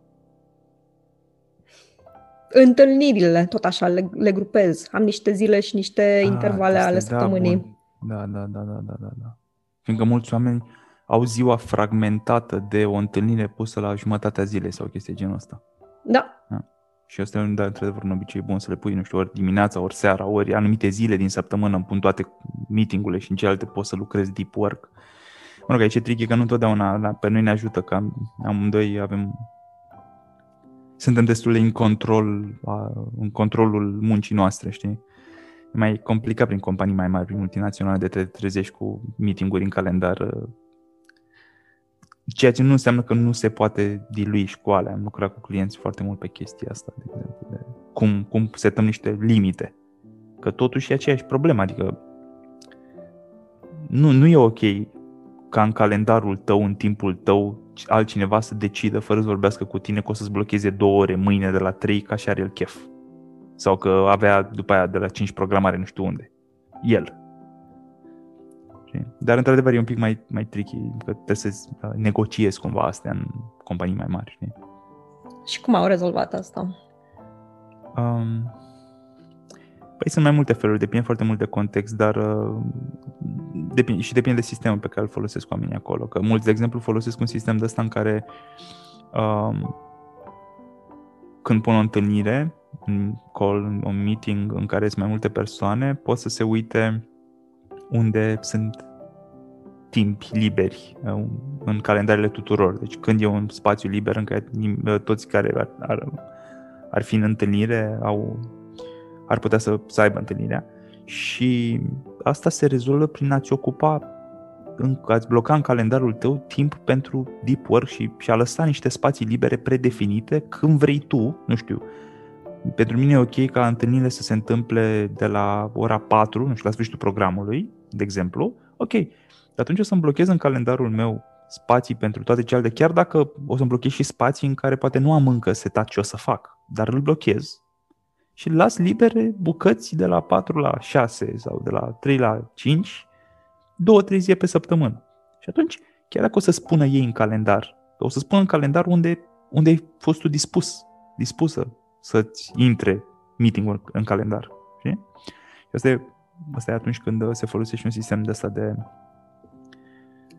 Întâlnirile, tot așa, le, le grupez. Am niște zile și niște A, ah, intervale ale da, săptămânii. Da, da, da, da, da, da, da. Fiindcă mulți oameni au ziua fragmentată de o întâlnire pusă la jumătatea zilei sau chestii genul ăsta. Da. da. Și asta e un, da, într-adevăr un obicei bun să le pui, nu știu, ori dimineața, ori seara, ori anumite zile din săptămână, îmi pun toate meetingurile și în celelalte poți să lucrezi deep work. Mă rog, aici e tricky că nu întotdeauna la, pe noi ne ajută, că amândoi avem suntem destul de în control, în controlul muncii noastre, știi? E mai complicat prin companii mai mari, prin multinaționale, de te trezești cu meeting-uri în calendar Ceea ce nu înseamnă că nu se poate dilui școala. Am lucrat cu clienți foarte mult pe chestia asta, de exemplu, de cum, cum setăm niște limite. Că totuși e aceeași problemă, adică nu, nu e ok ca în calendarul tău, în timpul tău, altcineva să decidă fără să vorbească cu tine că o să-ți blocheze două ore mâine de la 3 ca și are el chef. Sau că avea după aia de la 5 programare nu știu unde. El. Dar într-adevăr e un pic mai, mai tricky, că trebuie să uh, negociezi cumva astea în companii mai mari. Știi? Și cum au rezolvat asta? Um, păi sunt mai multe feluri, depinde foarte mult de context, dar uh, depinde, și depinde de sistemul pe care îl folosesc oamenii acolo. Că mulți, de exemplu, folosesc un sistem de ăsta în care um, când pun o întâlnire, un call, un meeting în care sunt mai multe persoane, pot să se uite unde sunt timpi liberi uh, în calendarele tuturor. Deci când e un spațiu liber în care uh, toți care ar, ar, ar fi în întâlnire au, ar putea să, să aibă întâlnirea. Și asta se rezolvă prin a-ți ocupa, în, a-ți bloca în calendarul tău timp pentru deep work și, și a lăsa niște spații libere predefinite când vrei tu, nu știu, pentru mine e ok ca întâlnirile să se întâmple de la ora 4, nu știu, la sfârșitul programului, de exemplu, ok, atunci o să-mi blochez în calendarul meu spații pentru toate celelalte, chiar dacă o să-mi blochez și spații în care poate nu am încă setat ce o să fac, dar îl blochez și las libere bucăți de la 4 la 6 sau de la 3 la 5, două, trei zile pe săptămână. Și atunci, chiar dacă o să spună ei în calendar, o să spună în calendar unde, unde ai fost tu dispus, dispusă să-ți intre meeting-ul în calendar. Știi? Și asta e, asta e atunci când se folosește un sistem de asta de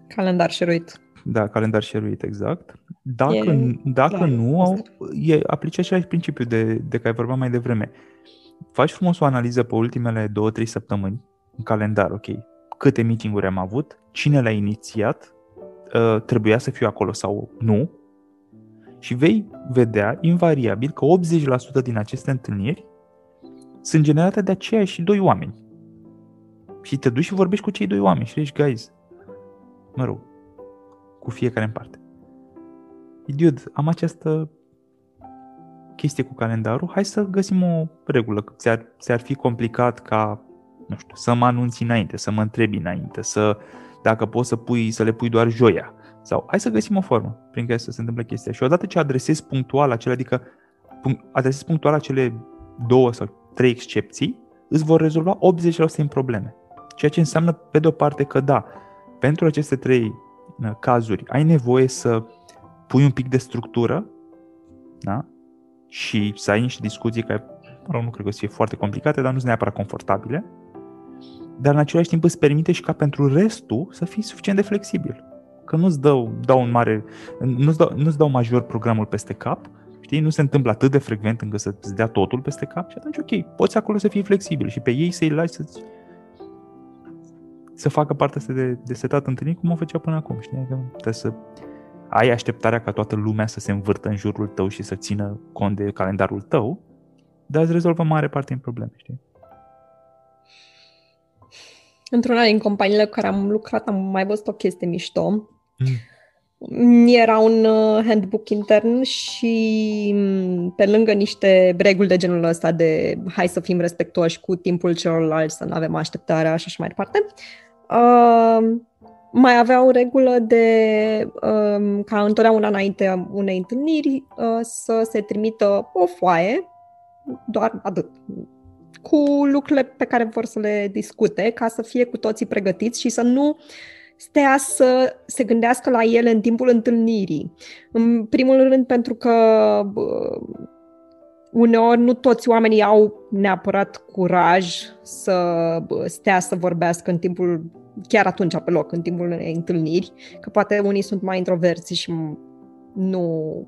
Calendar șeruit. Da, calendar șeruit, exact. Dacă, e, dacă clar, nu, au, e, aplice același principiu de, de care vorbeam mai devreme. Faci frumos o analiză pe ultimele 2-3 săptămâni în calendar, ok, câte meeting-uri am avut, cine le-a inițiat, uh, trebuia să fiu acolo sau nu, și vei vedea invariabil că 80% din aceste întâlniri sunt generate de aceiași doi oameni. Și te duci și vorbești cu cei doi oameni și zici, guys, mă rog, cu fiecare în parte. Idiot, am această chestie cu calendarul, hai să găsim o regulă. Ți-ar, ți-ar fi complicat ca, nu știu, să mă anunți înainte, să mă întrebi înainte, să, dacă poți să, pui, să le pui doar joia. Sau hai să găsim o formă prin care să se întâmple chestia. Și odată ce adresezi punctual acele, adică adresezi punctual acele două sau trei excepții, îți vor rezolva 80% din probleme. Ceea ce înseamnă, pe de o parte, că da, pentru aceste trei uh, cazuri ai nevoie să pui un pic de structură da? și să ai niște discuții care mă rog, nu cred că să fie foarte complicate, dar nu sunt neapărat confortabile, dar în același timp îți permite și ca pentru restul să fii suficient de flexibil. Că nu-ți dau, dau un mare, nu-ți dau, nu-ți dau major programul peste cap, știi, nu se întâmplă atât de frecvent încât să-ți dea totul peste cap și atunci ok, poți acolo să fii flexibil și pe ei să-i lași să-ți să facă partea asta de, de setat întâlniri cum o făcea până acum, știi? Că trebuie să ai așteptarea ca toată lumea să se învârtă în jurul tău și să țină cont de calendarul tău, dar îți rezolvă mare parte din probleme, știi? Într-una din companiile cu care am lucrat am mai văzut o chestie mișto. Mm. Era un uh, handbook intern și mm, pe lângă niște reguli de genul ăsta de hai să fim respectuoși cu timpul celorlalți, să nu avem așteptarea și așa mai departe, Uh, mai avea o regulă de uh, ca întotdeauna înainte unei întâlniri uh, să se trimită o foaie, doar atât, cu lucrurile pe care vor să le discute, ca să fie cu toții pregătiți și să nu stea să se gândească la ele în timpul întâlnirii. În primul rând pentru că uh, uneori nu toți oamenii au neapărat curaj să stea să vorbească în timpul, chiar atunci pe loc, în timpul unei întâlniri, că poate unii sunt mai introverți și nu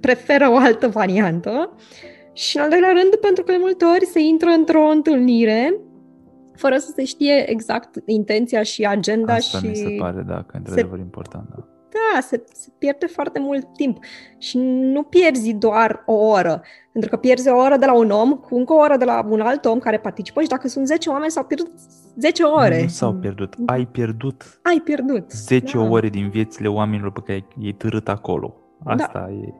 preferă o altă variantă. Și în al doilea rând, pentru că de multe ori se intră într-o întâlnire fără să se știe exact intenția și agenda Asta și... mi se pare, da, că într-adevăr se... important, da. Da, se, se pierde foarte mult timp și nu pierzi doar o oră, pentru că pierzi o oră de la un om cu încă o oră de la un alt om care participă și dacă sunt 10 oameni s-au pierdut 10 ore. Nu s-au pierdut, ai pierdut. Ai pierdut. 10 da. ore din viețile oamenilor pe care i-ai târât acolo. Asta da. e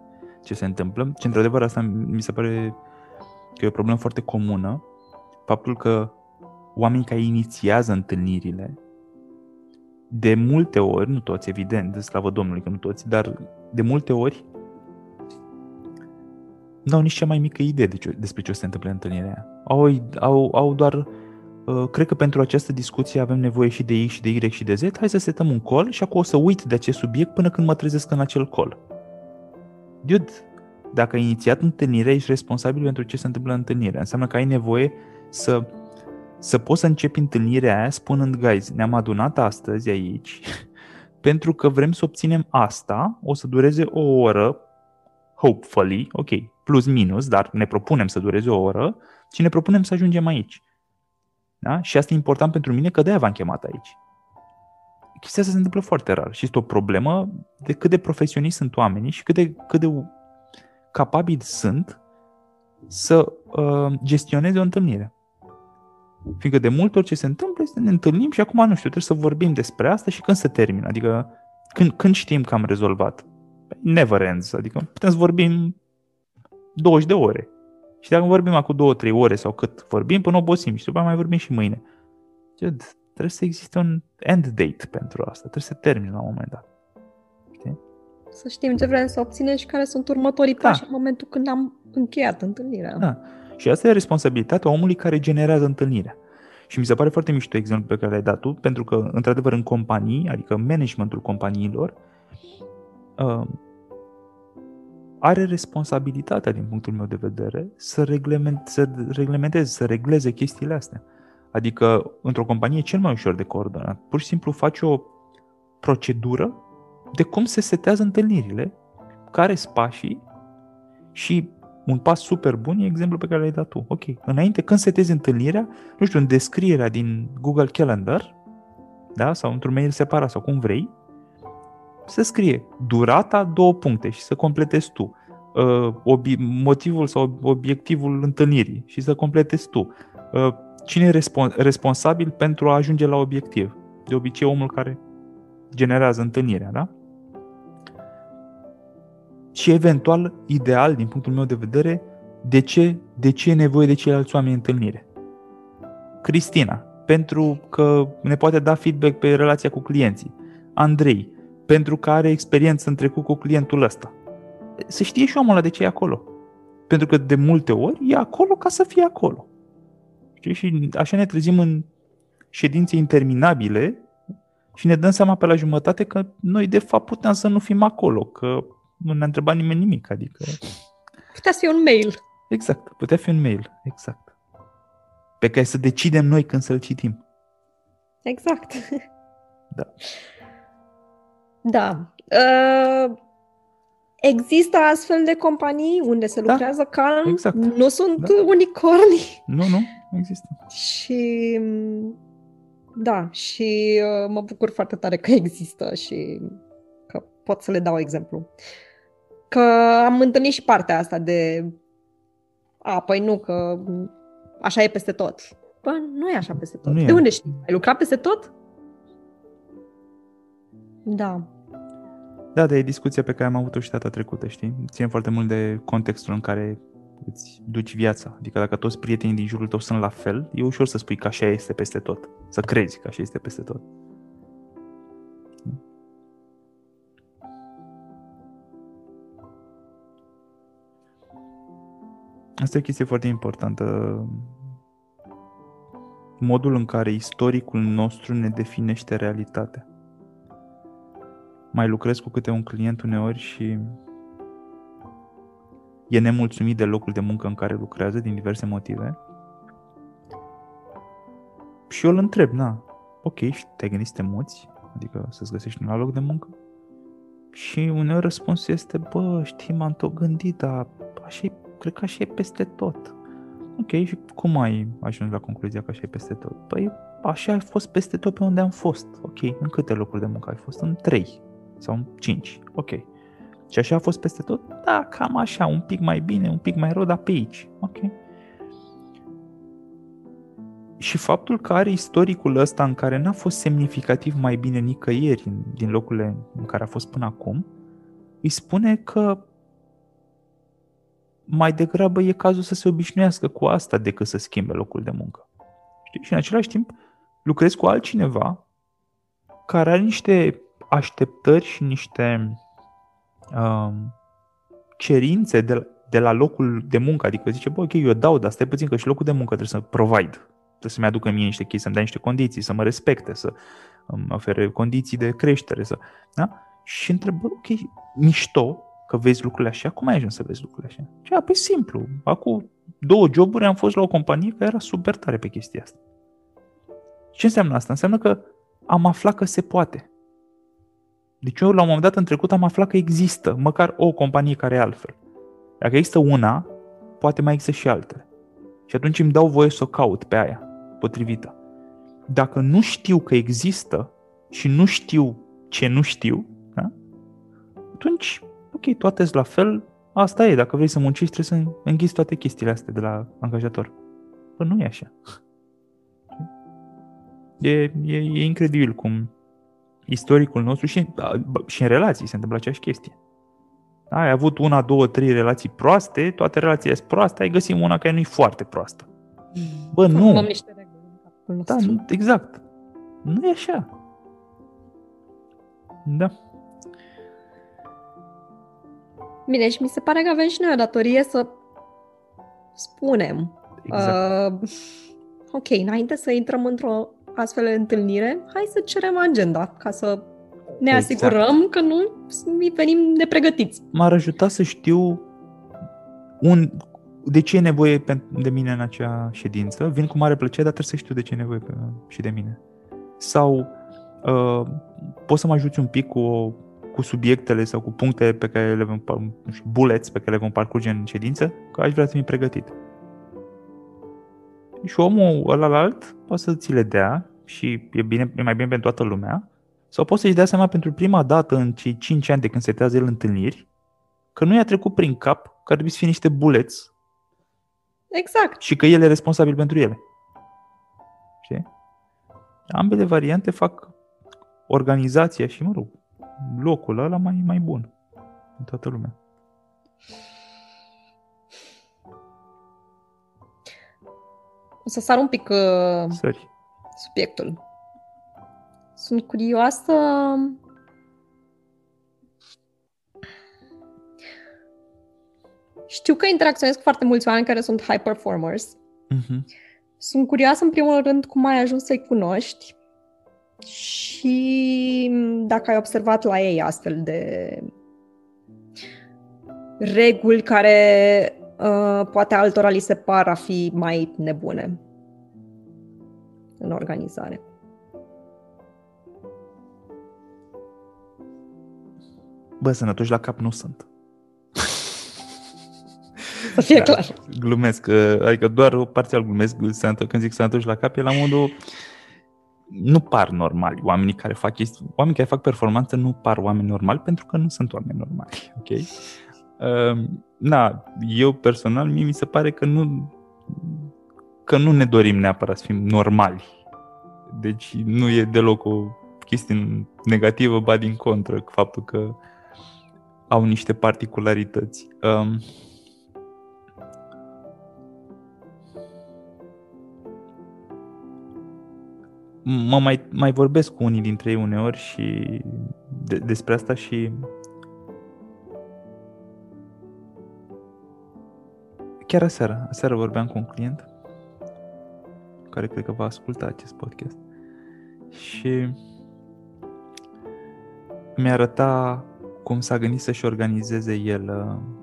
ce se întâmplă. Și într-adevăr asta mi se pare că e o problemă foarte comună. Faptul că oamenii care inițiază întâlnirile, de multe ori, nu toți, evident, de slavă Domnului că nu toți, dar de multe ori nu au nici cea mai mică idee de ce, despre ce o să se întâmple în întâlnirea aia. Au, au, au doar, uh, cred că pentru această discuție avem nevoie și de X și de Y și de Z, hai să setăm un call și acum o să uit de acest subiect până când mă trezesc în acel call. Dude, dacă ai inițiat întâlnirea, ești responsabil pentru ce se întâmplă în întâlnire. Înseamnă că ai nevoie să să poți să începi întâlnirea aia spunând, guys, ne-am adunat astăzi aici pentru că vrem să obținem asta, o să dureze o oră, hopefully, ok, plus minus, dar ne propunem să dureze o oră și ne propunem să ajungem aici. Da? Și asta e important pentru mine că de-aia v-am chemat aici. Chestia asta se întâmplă foarte rar și este o problemă de cât de profesioniști sunt oamenii și cât de, cât de capabili sunt să uh, gestioneze o întâlnire. Fiindcă de multe ori ce se întâmplă este să ne întâlnim și acum, nu știu, trebuie să vorbim despre asta și când se termină. Adică când, când știm că am rezolvat? Never ends. Adică putem să vorbim 20 de ore. Și dacă vorbim acum 2-3 ore sau cât vorbim, până obosim și după mai vorbim și mâine. Trebuie să existe un end date pentru asta. Trebuie să termine la un moment dat. Știi? Să știm ce vrem să obținem și care sunt următorii da. pași în momentul când am încheiat întâlnirea. Da. Și asta e responsabilitatea omului care generează întâlnirea. Și mi se pare foarte mișto exemplu pe care l-ai dat tu, pentru că, într-adevăr, în companii, adică managementul companiilor, uh, are responsabilitatea, din punctul meu de vedere, să, reglement, să reglementeze, să regleze chestiile astea. Adică, într-o companie e cel mai ușor de coordonat. Pur și simplu faci o procedură de cum se setează întâlnirile, care sunt pașii și un pas super bun e exemplul pe care l-ai dat tu. Ok, înainte, când setezi întâlnirea, nu știu, în descrierea din Google Calendar, da, sau într-un mail separat sau cum vrei, să scrie durata două puncte și să completezi tu. Uh, obi- motivul sau obiectivul întâlnirii și să completezi tu. Uh, cine e respons- responsabil pentru a ajunge la obiectiv? De obicei omul care generează întâlnirea, da? Și eventual, ideal, din punctul meu de vedere, de ce, de ce e nevoie de ceilalți oameni în întâlnire. Cristina, pentru că ne poate da feedback pe relația cu clienții. Andrei, pentru că are experiență în trecut cu clientul ăsta. Să știe și omul ăla de ce e acolo. Pentru că de multe ori e acolo ca să fie acolo. Știi? Și așa ne trezim în ședințe interminabile și ne dăm seama pe la jumătate că noi de fapt puteam să nu fim acolo, că nu ne-a întrebat nimeni nimic, adică... Putea să fie un mail. Exact, putea fi un mail, exact. Pe care să decidem noi când să-l citim. Exact. Da. Da. Uh, există astfel de companii unde se da, lucrează da, calm? Exact. Nu sunt da. unicorni? Nu, nu, există. Și da, și uh, mă bucur foarte tare că există și pot să le dau exemplu. Că am întâlnit și partea asta de a, păi nu, că așa e peste tot. Bă, nu e așa peste tot. Nu de e. unde știi? Ai lucrat peste tot? Da. Da, de e discuția pe care am avut-o și data trecută, știi? Ține foarte mult de contextul în care îți duci viața. Adică dacă toți prietenii din jurul tău sunt la fel, e ușor să spui că așa este peste tot. Să crezi că așa este peste tot. Asta e o chestie foarte importantă. Modul în care istoricul nostru ne definește realitatea. Mai lucrez cu câte un client uneori și e nemulțumit de locul de muncă în care lucrează din diverse motive. Și eu îl întreb, na, ok, și te-ai gândit să te muți? Adică să-ți găsești un alt loc de muncă? Și uneori răspunsul este, bă, știi, m-am tot gândit, dar așa e, cred că așa e peste tot. Ok, și cum ai ajuns la concluzia că așa e peste tot? Păi așa ai fost peste tot pe unde am fost. Ok, în câte locuri de muncă ai fost? În 3 sau în 5. Ok. Și așa a fost peste tot? Da, cam așa, un pic mai bine, un pic mai rău, dar pe aici. Ok. Și faptul că are istoricul ăsta în care n-a fost semnificativ mai bine nicăieri din locurile în care a fost până acum, îi spune că mai degrabă e cazul să se obișnuiască cu asta decât să schimbe locul de muncă. Știi? Și în același timp lucrezi cu altcineva care are niște așteptări și niște um, cerințe de, de la locul de muncă. Adică zice, bă, ok, eu dau, dar stai puțin că și locul de muncă trebuie să provide. Trebuie să-mi aducă mie niște chestii, să-mi dea niște condiții, să mă respecte, să îmi ofere condiții de creștere. Să, da? Și întreb, bă, ok, mișto, că vezi lucrurile așa, cum ai ajuns să vezi lucrurile așa? Ce, păi simplu, acum două joburi am fost la o companie care era super tare pe chestia asta. Ce înseamnă asta? Înseamnă că am aflat că se poate. Deci eu la un moment dat în trecut am aflat că există măcar o companie care e altfel. Dacă există una, poate mai există și altele. Și atunci îmi dau voie să o caut pe aia, potrivită. Dacă nu știu că există și nu știu ce nu știu, da? atunci ok, toate sunt la fel, asta e, dacă vrei să muncești trebuie să înghiți toate chestiile astea de la angajator. Păi nu e așa. E, e, e incredibil cum istoricul nostru și, și în relații se întâmplă aceeași chestie. Ai avut una, două, trei relații proaste, toate relațiile sunt proaste, ai găsit una care nu e foarte proastă. Bă, nu. Formăm niște reguli Da, nu, exact. Nu e așa. Da. Bine, și mi se pare că avem și noi o datorie să spunem. Exact. Uh, ok, înainte să intrăm într-o astfel de întâlnire, hai să cerem agenda ca să ne Exact. asigurăm că nu venim nepregătiți. M-ar ajuta să știu un, de ce e nevoie pen- de mine în acea ședință. Vin cu mare plăcere, dar trebuie să știu de ce e nevoie pe, și de mine. Sau uh, poți să mă ajuți un pic cu, o- cu subiectele sau cu punctele pe care le vom, par- nu știu, bullets pe care le vom parcurge în ședință, că aș vrea să fim pregătit. Și omul ălalt poate să ți le dea și e, bine, e mai bine pentru toată lumea, sau poți să-și dea seama pentru prima dată în cei 5 ani de când setează el întâlniri, că nu i-a trecut prin cap că ar trebui să fie niște buleți Exact. și că el e responsabil pentru ele. Știi? Ambele variante fac organizația și, mă rog, locul ăla mai, mai bun în toată lumea. O să sar un pic uh, Sări. subiectul. Sunt curioasă Știu că interacționez cu foarte mulți oameni care sunt high performers. Mhm. Sunt curioasă, în primul rând, cum ai ajuns să-i cunoști și dacă ai observat la ei astfel de reguli care uh, poate altora li se par a fi mai nebune în organizare. Bă, sănătoși la cap nu sunt. Să fie Da. clar. Glumesc, uh, adică doar parțial glumesc sănăto- când zic sănătoși la cap, e la modul nu par normali oamenii care fac chestii, oamenii care fac performanță nu par oameni normali pentru că nu sunt oameni normali, ok? Uh, na, eu personal, mie mi se pare că nu că nu ne dorim neapărat să fim normali. Deci nu e deloc o chestie negativă, ba din contră, faptul că au niște particularități. Um, mă mai, mai vorbesc cu unii dintre ei uneori și de, despre asta și chiar aseară, aseară vorbeam cu un client care cred că va asculta acest podcast și mi-arăta cum s-a gândit să-și organizeze el uh,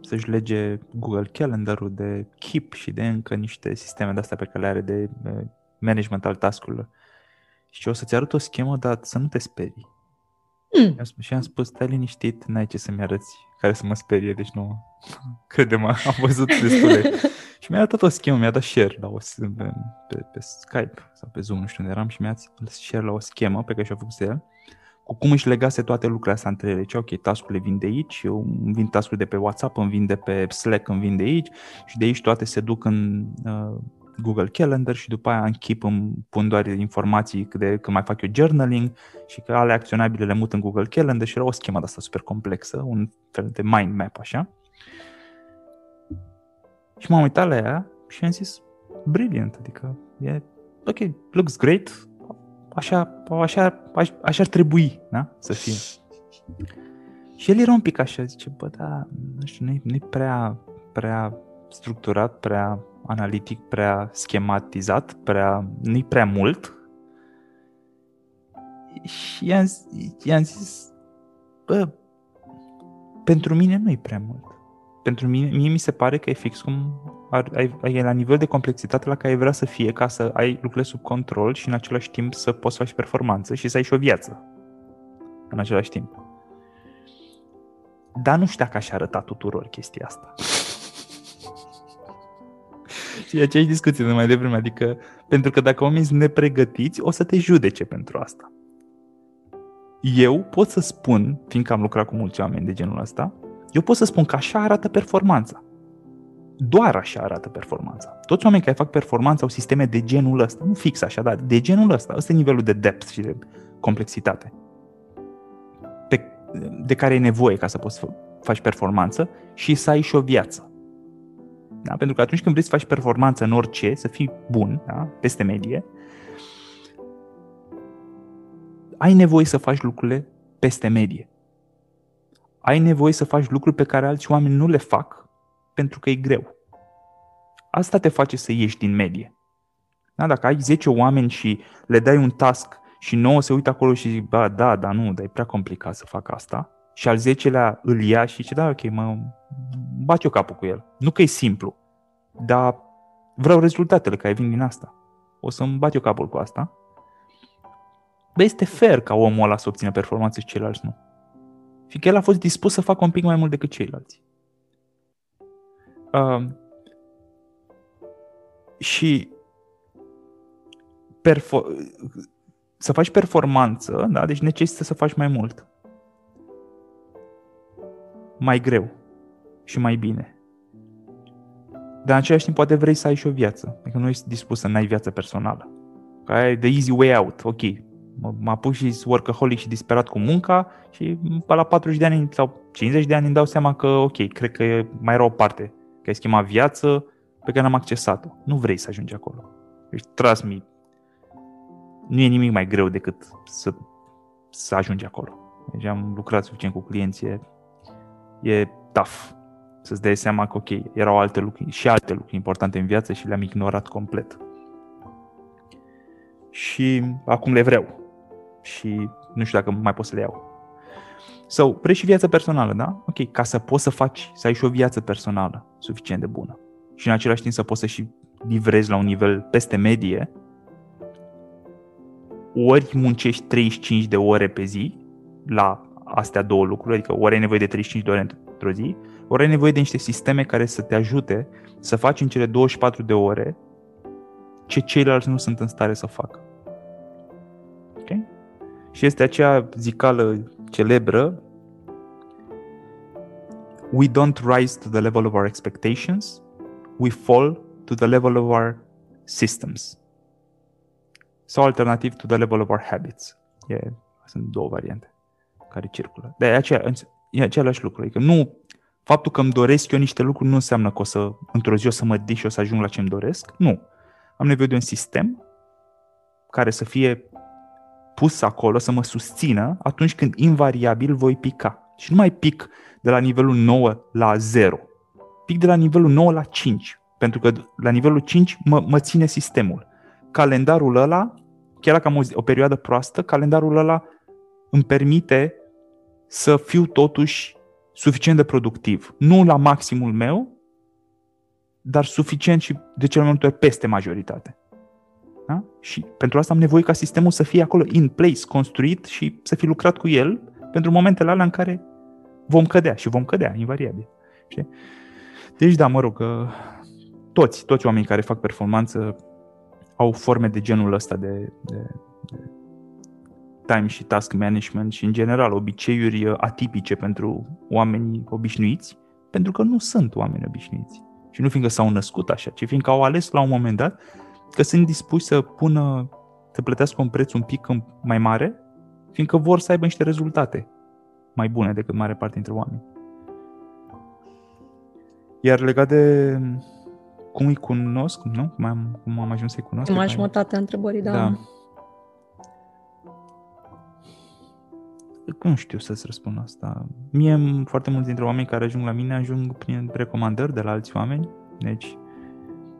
să-și lege Google Calendar-ul de Keep și de încă niște sisteme de-astea pe care le are de management al task-urilor. Și o să-ți arăt o schemă, dar să nu te sperii. Mm. Și am spus, stai liniștit, n-ai ce să-mi arăți care să mă sperie, deci nu, crede-mă, am văzut destule. și mi-a dat o schemă, mi-a dat share la o, pe, pe, pe Skype sau pe Zoom, nu știu unde eram, și mi-a dat share la o schemă pe care și-a făcut el, cu cum își legase toate lucrurile astea între ele. Deci, ok, tascurile vin de aici, eu îmi vin tascurile de pe WhatsApp, îmi vin de pe Slack, îmi vin de aici și de aici toate se duc în uh, Google Calendar și după aia în Keep îmi pun doar informații de când mai fac eu journaling și că ale acționabile le mut în Google Calendar și era o schemă de asta super complexă, un fel de mind map așa. Și m-am uitat la ea și am zis, brilliant, adică e, ok, looks great, așa, așa, așa, așa ar trebui, da? Să fie. Și el era un pic așa, zice, bă, da, nu știu, nu-i, nu prea, prea structurat, prea analitic, prea schematizat, prea, nu prea mult. Și i-am, i-am zis, bă, pentru mine nu-i prea mult. Pentru mine, mie mi se pare că e fix cum ar, ai, ai la nivel de complexitate la care ai vrea să fie ca să ai lucrurile sub control și în același timp să poți să faci performanță și să ai și o viață în același timp. Dar nu știu dacă aș arăta tuturor chestia asta. Și aceeași discuție de mai devreme, adică pentru că dacă oamenii sunt nepregătiți, o să te judece pentru asta. Eu pot să spun, fiindcă am lucrat cu mulți oameni de genul ăsta, eu pot să spun că așa arată performanța. Doar așa arată performanța. Toți oamenii care fac performanță au sisteme de genul ăsta, nu fix așa, dar de genul ăsta. Ăsta e nivelul de depth și de complexitate pe, de care e nevoie ca să poți să faci performanță și să ai și o viață. Da? Pentru că atunci când vrei să faci performanță în orice, să fii bun, da? peste medie, ai nevoie să faci lucrurile peste medie. Ai nevoie să faci lucruri pe care alți oameni nu le fac pentru că e greu. Asta te face să ieși din medie. Da? Dacă ai 10 oameni și le dai un task și 9 se uită acolo și zic, ba, da, dar nu, dar e prea complicat să fac asta, și al 10-lea îl ia și zice, da, ok, mă bat eu capul cu el. Nu că e simplu, dar vreau rezultatele care vin din asta. O să-mi bat eu capul cu asta. Bă, este fair ca omul ăla să obțină performanțe și ceilalți nu. Fiindcă el a fost dispus să facă un pic mai mult decât ceilalți. Uh, și perfor- să faci performanță, da? deci necesită să faci mai mult. Mai greu și mai bine. Dar în același timp poate vrei să ai și o viață. Adică nu ești dispus să n-ai viață personală. Că ai the easy way out. Ok, mă apuc și workaholic și disperat cu munca și pe la 40 de ani sau 50 de ani îmi dau seama că ok, cred că e mai era o parte. Că ai schimbat viață pe care n-am accesat-o. Nu vrei să ajungi acolo. Deci, trust me, nu e nimic mai greu decât să, să ajungi acolo. Deci am lucrat suficient cu clienții, e, e tough să-ți dai seama că, ok, erau alte lucruri și alte lucruri importante în viață și le-am ignorat complet. Și acum le vreau. Și nu știu dacă mai pot să le iau. Sau, vrei și viața personală, da? Ok, ca să poți să faci, să ai și o viață personală suficient de bună. Și în același timp să poți să și livrezi la un nivel peste medie, ori muncești 35 de ore pe zi la astea două lucruri, adică ori ai nevoie de 35 de ore într-o zi, ori ai nevoie de niște sisteme care să te ajute să faci în cele 24 de ore ce ceilalți nu sunt în stare să facă. Ok? Și este acea zicală celebră We don't rise to the level of our expectations, we fall to the level of our systems. Sau alternativ to the level of our habits. E, sunt două variante care circulă. Dar e, acea, e același lucru. Adică nu faptul că îmi doresc eu niște lucruri nu înseamnă că o să, într-o zi o să mă dic și o să ajung la ce îmi doresc. Nu. Am nevoie de un sistem care să fie pus acolo, să mă susțină atunci când invariabil voi pica. Și nu mai pic de la nivelul 9 la 0. Pic de la nivelul 9 la 5. Pentru că la nivelul 5 mă, mă ține sistemul. Calendarul ăla, chiar dacă am o, o perioadă proastă, calendarul ăla îmi permite să fiu totuși suficient de productiv. Nu la maximul meu, dar suficient și de cel mai multe ori peste majoritate. Da? Și pentru asta am nevoie ca sistemul să fie acolo in place, construit și să fi lucrat cu el pentru momentele alea în care vom cădea și vom cădea, invariabil. Știi? Deci da, mă rog, toți, toți oamenii care fac performanță au forme de genul ăsta de, de, de time și task management și în general obiceiuri atipice pentru oamenii obișnuiți, pentru că nu sunt oameni obișnuiți. Și nu fiindcă s-au născut așa, ci fiindcă au ales la un moment dat că sunt dispuși să pună, să plătească un preț un pic mai mare, fiindcă vor să aibă niște rezultate mai bune decât mare parte dintre oameni. Iar legat de cum îi cunosc, nu? Cum am, cum am ajuns să-i cunosc? Mai jumătate a întrebării, da. da. Nu știu să-ți răspund asta. Mie, foarte mulți dintre oameni care ajung la mine ajung prin recomandări de la alți oameni. Deci,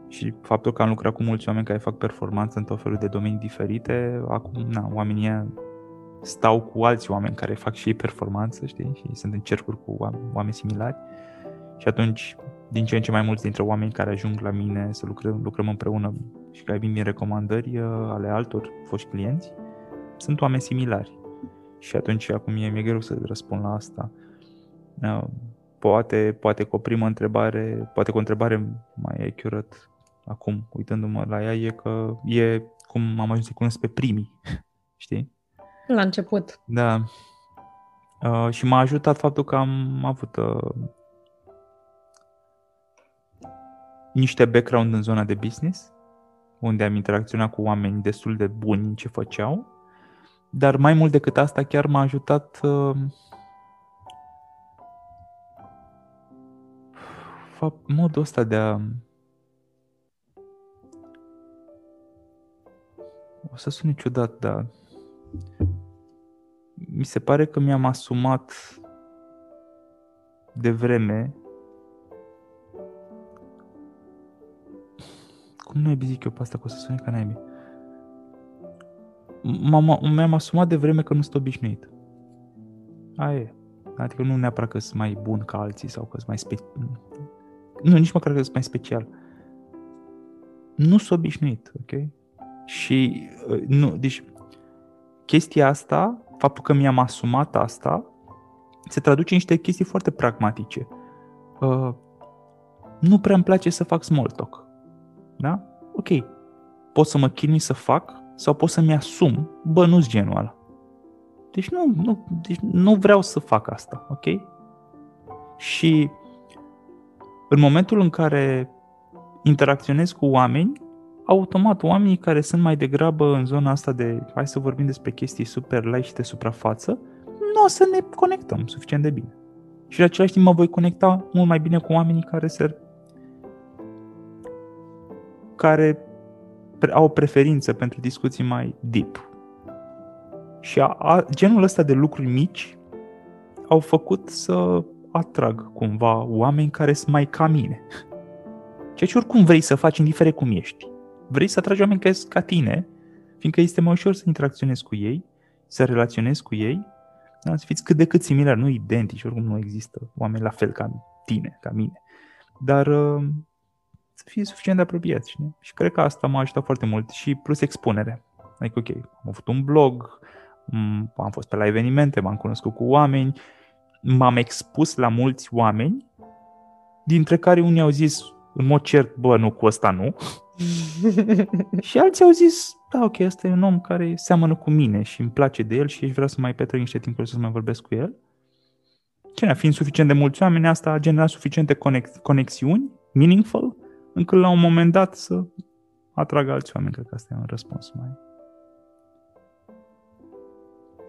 și faptul că am lucrat cu mulți oameni care fac performanță în tot felul de domenii diferite, acum, na, oamenii stau cu alți oameni care fac și ei performanță, știi, și sunt în cercuri cu oameni similari. Și atunci, din ce în ce mai mulți dintre oameni care ajung la mine să lucrăm, lucrăm împreună și care vin din recomandări uh, ale altor foști clienți, sunt oameni similari. Și atunci, acum e, mi-e greu să răspund la asta. Uh, poate, poate cu o primă întrebare, poate cu o întrebare mai accurate, acum, uitându-mă la ea, e că e cum am ajuns să cunosc pe primii, știi? La început. Da. Uh, și m-a ajutat faptul că am avut uh, niște background în zona de business, unde am interacționat cu oameni destul de buni în ce făceau, dar mai mult decât asta chiar m-a ajutat uh, modul ăsta de a o să sune ciudat, dar mi se pare că mi-am asumat de vreme cum nu zic eu pe asta, că o să sune ca naibii. Mi-am asumat de vreme că nu sunt obișnuit. Aia e. Adică nu neapărat că sunt mai bun ca alții sau că sunt mai special. Nu, nici măcar că sunt mai special. Nu sunt obișnuit, ok? Și, uh, nu, deci, chestia asta, faptul că mi-am asumat asta, se traduce în niște chestii foarte pragmatice. Uh, nu prea îmi place să fac small talk. Da? Ok. Pot să mă chinui să fac sau pot să-mi asum, bă, nu-s genul ăla. Deci nu, nu, deci nu vreau să fac asta, ok? Și în momentul în care interacționez cu oameni, automat oamenii care sunt mai degrabă în zona asta de hai să vorbim despre chestii super light și de suprafață, nu o să ne conectăm suficient de bine. Și la același timp mă voi conecta mult mai bine cu oamenii care se care au o preferință pentru discuții mai deep. Și a, a, genul ăsta de lucruri mici au făcut să atrag cumva oameni care sunt mai ca mine. Ceea ce oricum vrei să faci, indiferent cum ești vrei să atragi oameni care sunt ca tine, fiindcă este mai ușor să interacționezi cu ei, să relaționezi cu ei, da? să fiți cât de cât similari, nu identici, oricum nu există oameni la fel ca tine, ca mine, dar uh, să fie suficient de apropiați. Știi? Și cred că asta m-a ajutat foarte mult și plus expunere. Adică, ok, am avut un blog, am fost pe la evenimente, m-am cunoscut cu oameni, m-am expus la mulți oameni, dintre care unii au zis în mod cert, bă, nu, cu ăsta nu, și alții au zis, da, ok, ăsta e un om care seamănă cu mine și îmi place de el și aș vrea să mai petrec niște timp să mai vorbesc cu el. Ce fiind suficient de mulți oameni, asta a generat suficiente conex- conexiuni, meaningful, încât la un moment dat să atragă alți oameni. Cred că asta e un răspuns mai...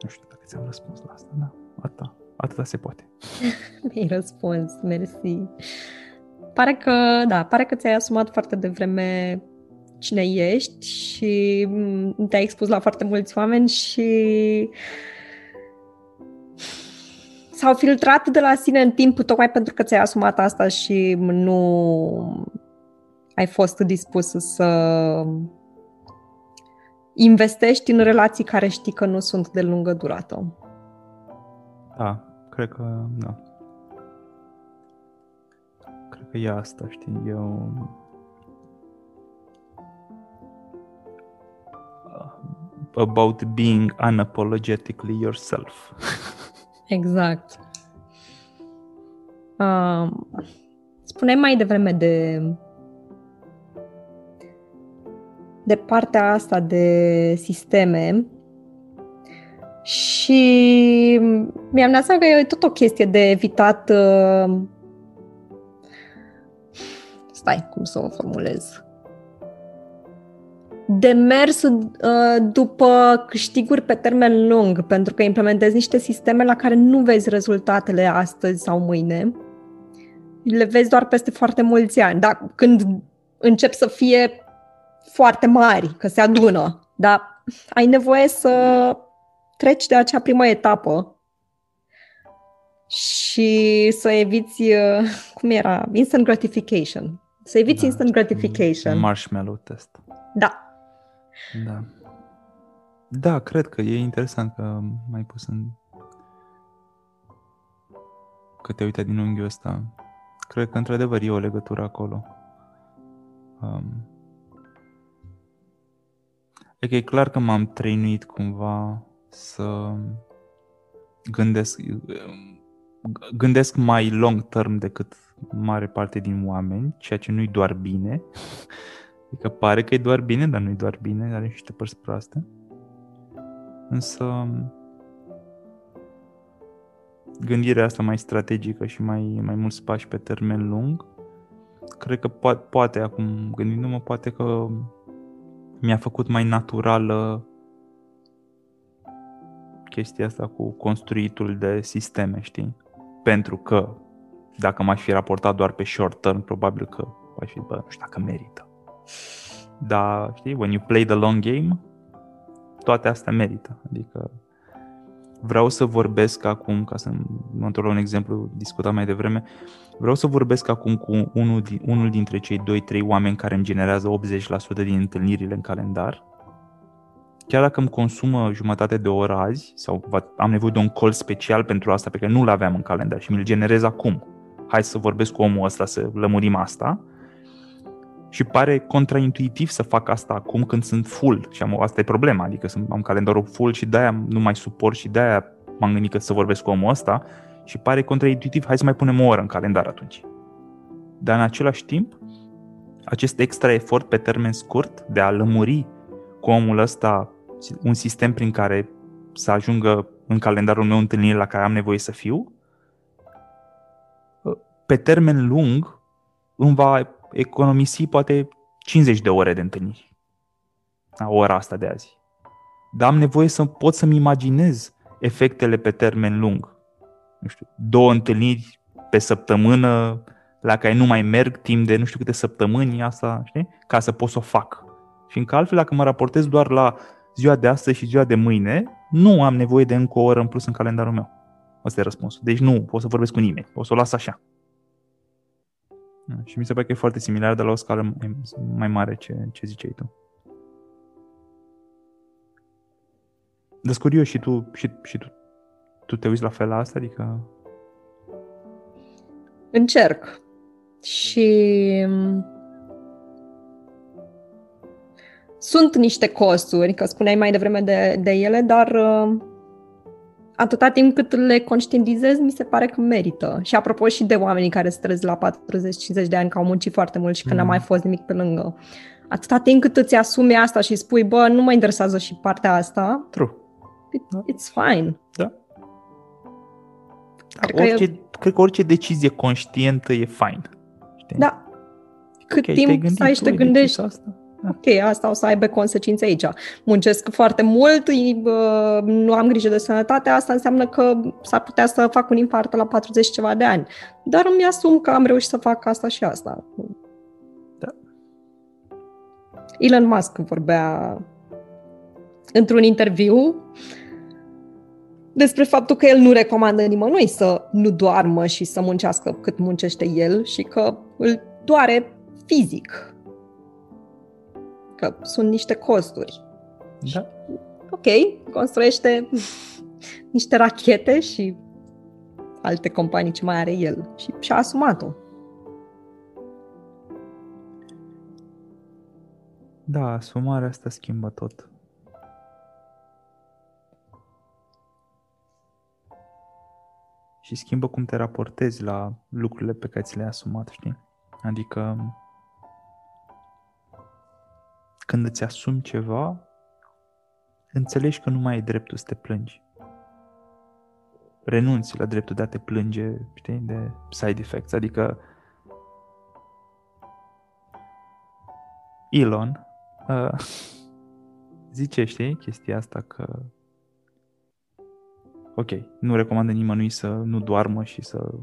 Nu știu dacă ți-am răspuns la asta, da. Atâta, atâta se poate. Mi-ai răspuns, mersi pare că, da, pare că ți-ai asumat foarte devreme cine ești și mm, te-ai expus la foarte mulți oameni și s-au filtrat de la sine în timp tocmai pentru că ți-ai asumat asta și nu ai fost dispus să investești în relații care știi că nu sunt de lungă durată. Da, cred că da. că e asta, știi, eu... About being unapologetically yourself. Exact. Uh, spuneai mai devreme de de partea asta de sisteme. Și mi-am dat seama că e tot o chestie de evitat uh, stai, cum să o formulez? De mers uh, după câștiguri pe termen lung, pentru că implementezi niște sisteme la care nu vezi rezultatele astăzi sau mâine, le vezi doar peste foarte mulți ani. Dar când încep să fie foarte mari, că se adună, dar ai nevoie să treci de acea primă etapă și să eviți, uh, cum era, instant gratification. Să eviți da, instant gratification. Marshmallow test. Da. Da. Da, cred că e interesant că mai pus în... că te uite din unghiul ăsta. Cred că într-adevăr e o legătură acolo. Um, Adică e clar că m-am trăinuit cumva să gândesc, gândesc mai long term decât mare parte din oameni, ceea ce nu-i doar bine. Adică pare că e doar bine, dar nu-i doar bine, are niște părți proaste. Însă gândirea asta mai strategică și mai, mai mulți pași pe termen lung, cred că po- poate acum, gândindu-mă, poate că mi-a făcut mai naturală chestia asta cu construitul de sisteme, știi? Pentru că dacă m-aș fi raportat doar pe short term, probabil că aș fi, bă, nu știu dacă merită. Dar, știi, when you play the long game, toate astea merită. Adică vreau să vorbesc acum, ca să mă întorc la un exemplu discutat mai devreme, vreau să vorbesc acum cu unul, din, unul dintre cei 2-3 oameni care îmi generează 80% din întâlnirile în calendar. Chiar dacă îmi consumă jumătate de oră azi sau am nevoie de un call special pentru asta pe care nu-l aveam în calendar și mi-l generez acum. Hai să vorbesc cu omul ăsta să lămurim asta și pare contraintuitiv să fac asta acum când sunt full și am, asta e problema, adică sunt, am calendarul full și de-aia nu mai suport și de-aia m-am gândit că să vorbesc cu omul ăsta și pare contraintuitiv, hai să mai punem o oră în calendar atunci. Dar în același timp, acest extra efort pe termen scurt de a lămuri cu omul ăsta un sistem prin care să ajungă în calendarul meu întâlniri la care am nevoie să fiu, pe termen lung îmi va economisi poate 50 de ore de întâlniri. La ora asta de azi. Dar am nevoie să pot să-mi imaginez efectele pe termen lung. Nu știu, două întâlniri pe săptămână la care nu mai merg timp de nu știu câte săptămâni asta, știi? Ca să pot să o fac. Fiindcă altfel dacă mă raportez doar la ziua de astăzi și ziua de mâine, nu am nevoie de încă o oră în plus în calendarul meu. Asta e răspunsul. Deci nu pot să vorbesc cu nimeni. O să o las așa. Da, și mi se pare că e foarte similar, dar la o scală mai, mai mare ce, ce ziceai tu. Dar curios și tu, și, și tu, tu te uiți la fel la asta? Adică... Încerc. Și sunt niște costuri, că spuneai mai devreme de, de ele, dar uh, atâta timp cât le conștientizez, mi se pare că merită. Și apropo și de oamenii care se trezesc la 40-50 de ani, că au muncit foarte mult și că mm. n-a mai fost nimic pe lângă. Atâta timp cât îți asumi asta și spui, bă, nu mă interesează și partea asta. True. It, it's fine. Da. Cred, orice, că e... cred că orice decizie conștientă e fine. Știi? Da. Cât okay, timp stai și te gândești, asta? Ok, asta o să aibă consecințe aici. Muncesc foarte mult, nu am grijă de sănătate, asta înseamnă că s-ar putea să fac un infart la 40 ceva de ani. Dar îmi asum că am reușit să fac asta și asta. Da. Elon Musk vorbea într-un interviu despre faptul că el nu recomandă nimănui să nu doarmă și să muncească cât muncește el și că îl doare fizic că sunt niște costuri. Da. ok, construiește niște rachete și alte companii ce mai are el și și-a asumat-o. Da, asumarea asta schimbă tot. Și schimbă cum te raportezi la lucrurile pe care ți le-ai asumat, știi? Adică când îți asumi ceva, înțelegi că nu mai ai dreptul să te plângi. Renunți la dreptul de a te plânge, știi, de side effects. Adică Elon uh, zice, știi, chestia asta că ok, nu recomandă nimănui să nu doarmă și să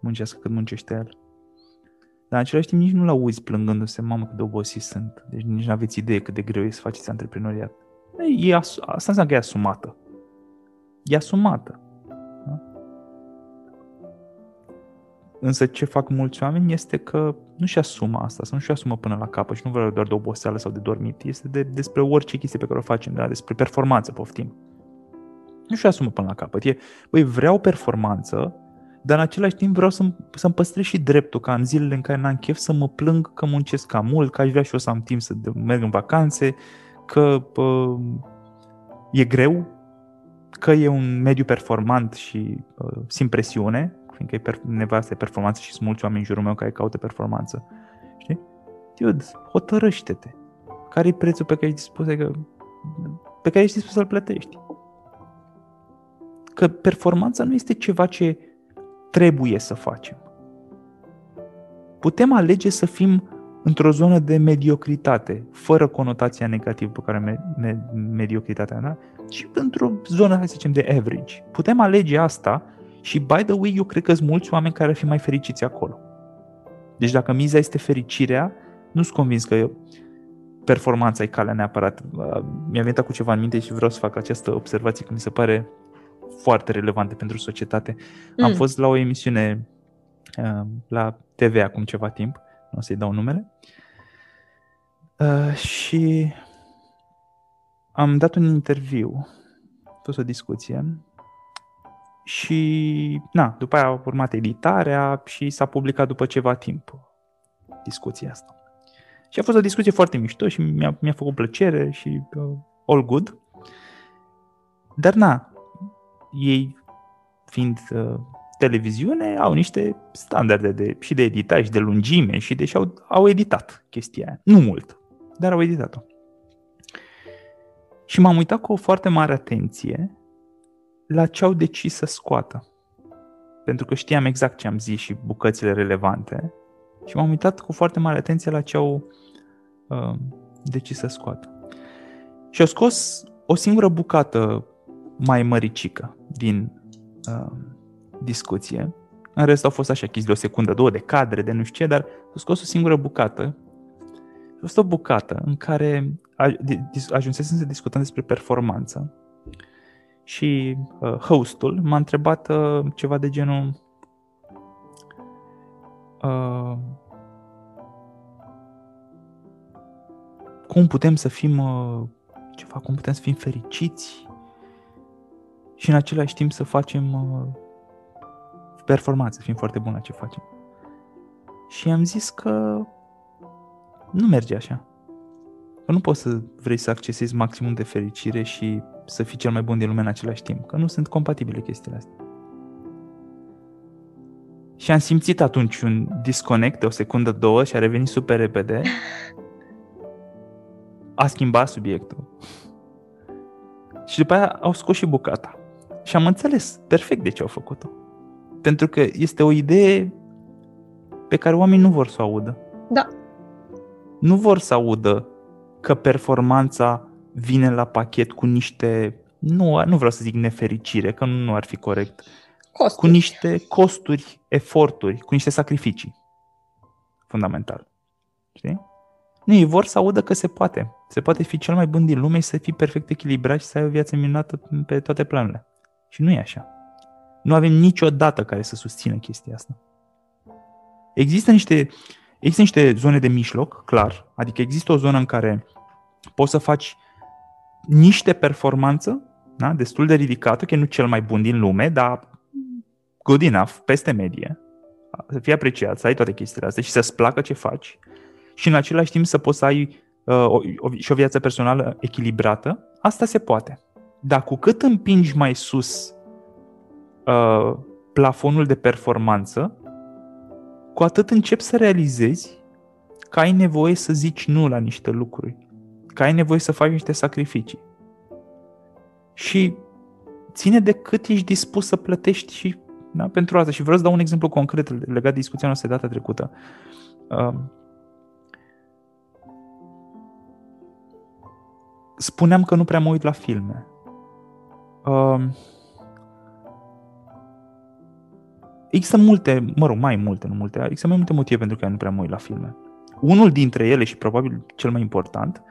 muncească cât muncește el. Dar în același timp nici nu-l auzi plângându-se, mamă cât de obosit sunt. Deci nici nu aveți idee cât de greu e să faceți antreprenoriat. E as- asta înseamnă că e asumată. E asumată. Da? Însă ce fac mulți oameni este că nu-și asumă asta, să nu-și asumă până la capăt și nu vreau doar de oboseală sau de dormit. Este de, despre orice chestie pe care o facem, da? despre performanță, poftim. Nu-și asumă până la capăt. E, băi, vreau performanță, dar în același timp vreau să-mi, să-mi păstrez și dreptul ca în zilele în care n-am chef să mă plâng că muncesc cam mult, că aș vrea și eu să am timp să merg în vacanțe, că pă, e greu, că e un mediu performant și uh, simt presiune, fiindcă e per- nevoia de performanță și sunt mulți oameni în jurul meu care caută performanță. Știi? Dude, hotărăște-te. Care e prețul pe care ești dispus, că, pe care ești dispus să-l plătești? Că performanța nu este ceva ce trebuie să facem. Putem alege să fim într-o zonă de mediocritate, fără conotația negativă pe care me- me- mediocritatea, da? Și într-o zonă, hai să zicem, de average. Putem alege asta și, by the way, eu cred că sunt mulți oameni care ar fi mai fericiți acolo. Deci dacă miza este fericirea, nu sunt convins că performanța e calea neapărat. Mi-a venit cu ceva în minte și vreau să fac această observație că mi se pare foarte relevante pentru societate. Mm. Am fost la o emisiune uh, la TV acum ceva timp, nu o să-i dau numele, uh, și am dat un interviu, a fost o discuție și, na, după aia a urmat editarea și s-a publicat după ceva timp discuția asta. Și a fost o discuție foarte mișto și mi-a, mi-a făcut plăcere și uh, all good. Dar na, ei fiind uh, televiziune, au niște standarde de, și de editare și de lungime și de și au, au editat chestia aia. Nu mult, dar au editat-o. Și m-am uitat cu o foarte mare atenție la ce au decis să scoată. Pentru că știam exact ce am zis și bucățile relevante. Și m-am uitat cu foarte mare atenție la ce au uh, decis să scoată. Și au scos o singură bucată mai măricică din uh, discuție. În rest au fost așa chestii de o secundă, două de cadre, de nu știu ce, dar au scos o singură bucată. A fost o bucată în care ajunsesem să discutăm despre performanță și uh, hostul m-a întrebat uh, ceva de genul uh, cum putem să fim uh, ceva, cum putem să fim fericiți și în același timp să facem uh, performanță, să fim foarte buni la ce facem. Și am zis că nu merge așa. Că nu poți să vrei să accesezi maximum de fericire și să fii cel mai bun din lume în același timp. Că nu sunt compatibile chestiile astea. Și am simțit atunci un disconnect de o secundă, două și a revenit super repede. A schimbat subiectul. Și după aia au scos și bucata. Și am înțeles perfect de ce au făcut-o. Pentru că este o idee pe care oamenii nu vor să o audă. Da. Nu vor să audă că performanța vine la pachet cu niște, nu, nu vreau să zic nefericire, că nu ar fi corect, costuri. cu niște costuri, eforturi, cu niște sacrificii. Fundamental. Știi? Nu, ei vor să audă că se poate. Se poate fi cel mai bun din lume și să fii perfect echilibrat și să ai o viață minunată pe toate planurile. Și nu e așa. Nu avem niciodată care să susțină chestia asta. Există niște, există niște zone de mijloc, clar. Adică există o zonă în care poți să faci niște performanță da? destul de ridicată, că nu cel mai bun din lume, dar good enough, peste medie. Să fii apreciat, să ai toate chestiile astea și să-ți placă ce faci. Și în același timp să poți să ai uh, o, o, și o viață personală echilibrată, asta se poate. Dar cu cât împingi mai sus uh, plafonul de performanță, cu atât începi să realizezi că ai nevoie să zici nu la niște lucruri, că ai nevoie să faci niște sacrificii. Și ține de cât ești dispus să plătești și da, pentru asta. Și vreau să dau un exemplu concret legat de discuția noastră data trecută. Uh, spuneam că nu prea mă uit la filme. Uh, există multe, mă rog, mai multe, nu multe, există mai multe motive pentru care nu prea mă uit la filme. Unul dintre ele, și probabil cel mai important,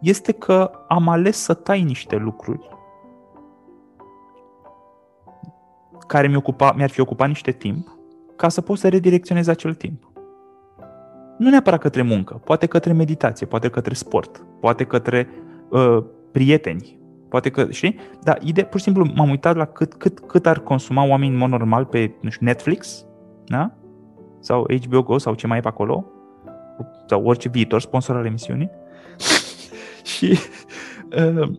este că am ales să tai niște lucruri care mi ocupa, mi-ar fi ocupat niște timp ca să pot să redirecționez acel timp. Nu neapărat către muncă, poate către meditație, poate către sport, poate către uh, prieteni, poate că, știi? Dar ideea, pur și simplu m-am uitat la cât, cât, cât ar consuma oamenii în mod normal pe, nu știu, Netflix, da? Sau HBO Go sau ce mai e pe acolo, sau orice viitor sponsor al emisiunii. și uh,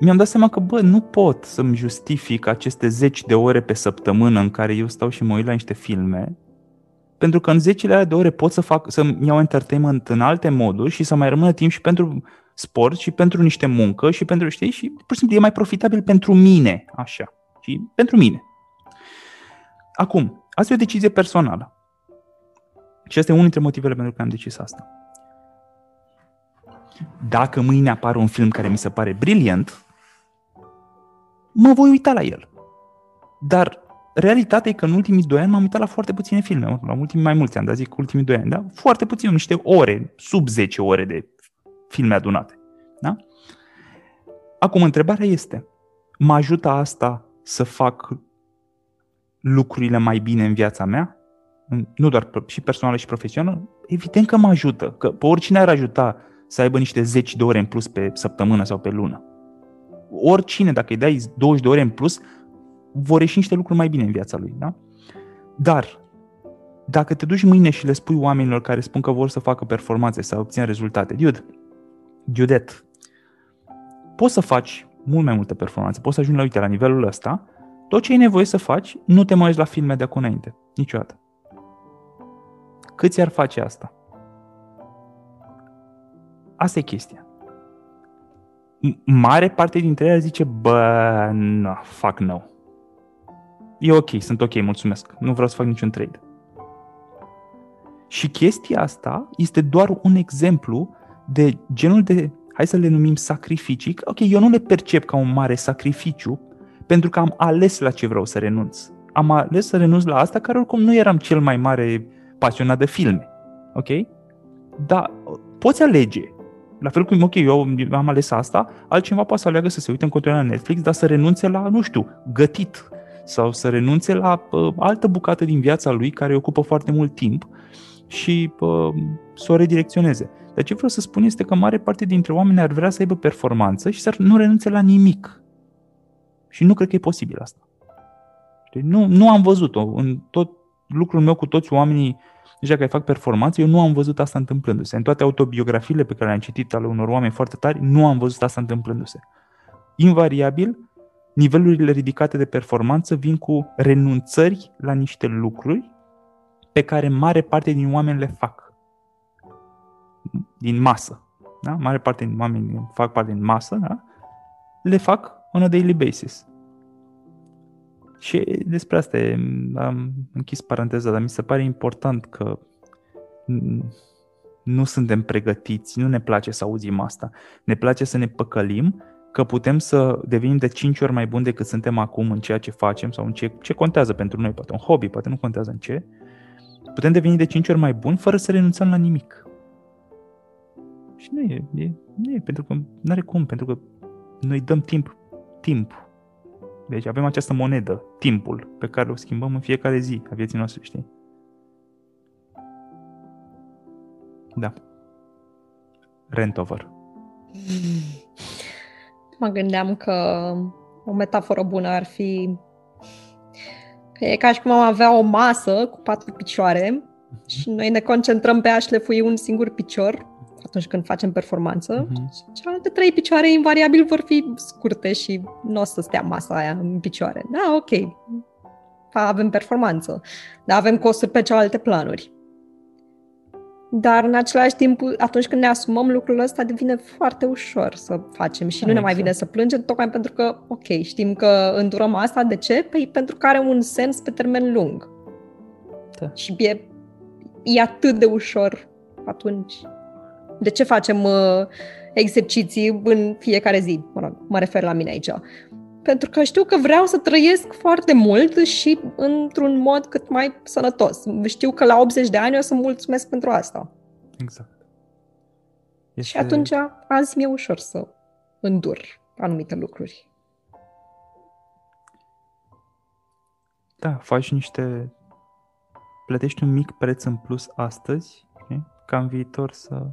mi-am dat seama că, bă, nu pot să-mi justific aceste zeci de ore pe săptămână în care eu stau și mă uit la niște filme, pentru că în zecile de ore pot să fac, să-mi iau entertainment în alte moduri și să mai rămână timp și pentru sport și pentru niște muncă și pentru, știi, și pur și simplu e mai profitabil pentru mine, așa, și pentru mine. Acum, asta e o decizie personală. Și asta e unul dintre motivele pentru care am decis asta. Dacă mâine apare un film care mi se pare brilliant, mă voi uita la el. Dar realitatea e că în ultimii doi ani m-am uitat la foarte puține filme, la ultimii mai mulți ani, dar zic ultimii doi ani, da? Foarte puțin, niște ore, sub 10 ore de filme adunate. Da? Acum, întrebarea este, mă ajută asta să fac lucrurile mai bine în viața mea? Nu doar și personală și profesională? Evident că mă ajută, că pe oricine ar ajuta să aibă niște zeci de ore în plus pe săptămână sau pe lună oricine, dacă îi dai 20 de ore în plus, vor ieși niște lucruri mai bine în viața lui. Da? Dar, dacă te duci mâine și le spui oamenilor care spun că vor să facă performanțe, să obțină rezultate, dude, Judet, poți să faci mult mai multe performanțe, poți să ajungi la, uite, la nivelul ăsta, tot ce ai nevoie să faci, nu te mai uiți la filme de acum înainte. Niciodată. Cât ți-ar face asta? Asta e chestia mare parte dintre ele zice, bă, no, fuck no. E ok, sunt ok, mulțumesc. Nu vreau să fac niciun trade. Și chestia asta este doar un exemplu de genul de, hai să le numim sacrificii. Ok, eu nu le percep ca un mare sacrificiu pentru că am ales la ce vreau să renunț. Am ales să renunț la asta care oricum nu eram cel mai mare pasionat de filme. Ok? Dar poți alege la fel cum, ok, eu am ales asta, altcineva poate să aleagă să se uite în continuare la Netflix, dar să renunțe la, nu știu, gătit sau să renunțe la uh, altă bucată din viața lui care îi ocupă foarte mult timp și uh, să o redirecționeze. Dar ce vreau să spun este că mare parte dintre oameni ar vrea să aibă performanță și să nu renunțe la nimic. Și nu cred că e posibil asta. Știi? Nu, nu am văzut-o. În tot lucrul meu cu toți oamenii deja că fac performanță, eu nu am văzut asta întâmplându-se. În toate autobiografiile pe care le-am citit ale unor oameni foarte tari, nu am văzut asta întâmplându-se. Invariabil, nivelurile ridicate de performanță vin cu renunțări la niște lucruri pe care mare parte din oameni le fac. Din masă. Da? Mare parte din oameni fac parte din masă, da? le fac on a daily basis. Și despre asta e, am închis paranteza, dar mi se pare important că nu suntem pregătiți, nu ne place să auzim asta. Ne place să ne păcălim că putem să devenim de 5 ori mai buni decât suntem acum în ceea ce facem sau în ce, ce contează pentru noi, poate un hobby, poate nu contează în ce. Putem deveni de 5 ori mai buni fără să renunțăm la nimic. Și nu e, e, nu e pentru că nu are cum, pentru că noi dăm timp, timp deci avem această monedă, timpul, pe care o schimbăm în fiecare zi a vieții noastre, știi? Da. Rentover. Mă gândeam că o metaforă bună ar fi că e ca și cum am avea o masă cu patru picioare și noi ne concentrăm pe a șlefui un singur picior atunci când facem performanță. Uh-huh. Celelalte trei picioare invariabil vor fi scurte și nu o să stea masa aia în picioare. Da, ok, avem performanță, dar avem costuri pe celelalte planuri. Dar în același timp, atunci când ne asumăm lucrul ăsta, devine foarte ușor să facem și da, nu ne mai exact. vine să plângem, tocmai pentru că, ok, știm că îndurăm asta. De ce? Păi pentru că are un sens pe termen lung. Da. Și e, e atât de ușor atunci. De ce facem uh, exerciții în fiecare zi? Mă, rog, mă refer la mine aici. Pentru că știu că vreau să trăiesc foarte mult și într-un mod cât mai sănătos. Știu că la 80 de ani o să mulțumesc pentru asta. Exact. Este... Și atunci azi mi-e ușor să îndur anumite lucruri. Da, faci niște... Plătești un mic preț în plus astăzi, știi? ca în viitor să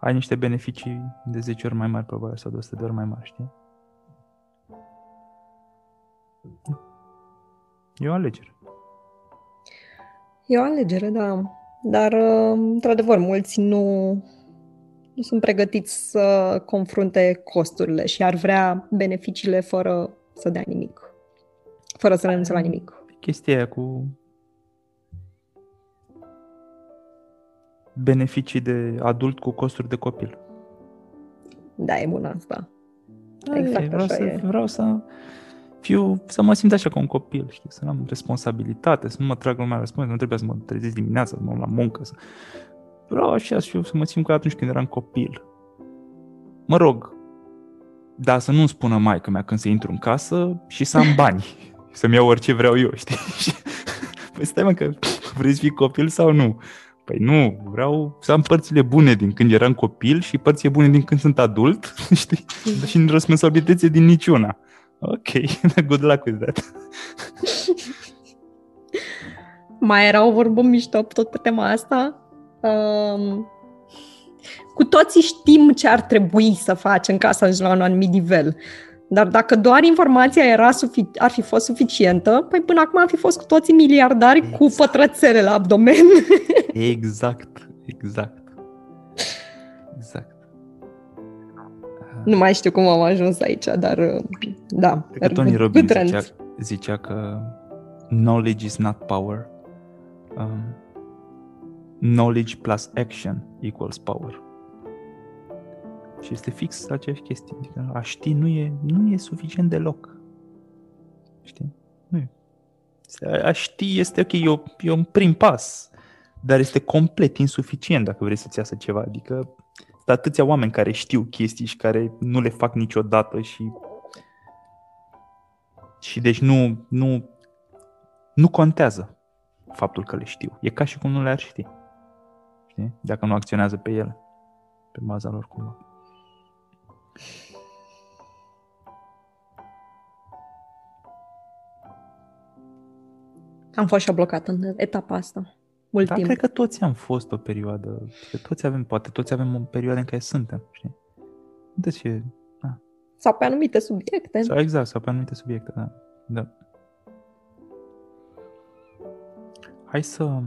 ai niște beneficii de 10 ori mai mari, probabil, sau de 100 de ori mai mari, știi? E o alegere. E o alegere, da. Dar, uh, într-adevăr, mulți nu, nu sunt pregătiți să confrunte costurile și ar vrea beneficiile fără să dea nimic. Fără să renunțe la nimic. Chestia aia cu beneficii de adult cu costuri de copil. Da, e bună asta. Da, exact e, vreau, așa să, e. vreau să fiu, să mă simt așa ca un copil, știi, să am responsabilitate, să nu mă trag lumea răspuns, nu trebuie să mă trezesc dimineața, să mă la muncă, să... Vreau așa să, fiu, să mă simt ca atunci când eram copil. Mă rog, dar să nu-mi spună maica mea când să intru în casă și să am bani, să-mi iau orice vreau eu, știi? păi stai mă că vrei să fii copil sau nu? Păi nu, vreau să am părțile bune din când eram copil și părțile bune din când sunt adult, știi? Și în responsabilități din niciuna. Ok, good luck with that. Mai era o vorbă mișto tot pe tema asta. Um, cu toții știm ce ar trebui să facem ca să ajungem la un anumit nivel. Dar dacă doar informația era sufi- ar fi fost suficientă, păi până acum am fi fost cu toții miliardari exact. cu pătrățele la abdomen. exact, exact. Exact. Nu mai știu cum am ajuns aici, dar da. Cred că Tony Robbins zicea, zicea că knowledge is not power. Um, knowledge plus action equals power. Și este fix aceeași chestie. Adică a ști nu e, nu e suficient deloc. Știi? Nu e. A ști este ok, e, o, e un prim pas, dar este complet insuficient dacă vrei să-ți iasă ceva. Adică sunt atâția oameni care știu chestii și care nu le fac niciodată și și deci nu, nu, nu contează faptul că le știu. E ca și cum nu le-ar ști. Știi? Dacă nu acționează pe ele. Pe baza lor cumva. Am fost și blocat în etapa asta. Mult da, timp. cred că toți am fost o perioadă. Că toți avem, poate toți avem o perioadă în care suntem, știi? De ce? Da. Sau pe anumite subiecte. Sau exact, sau pe anumite subiecte, da. da. Hai să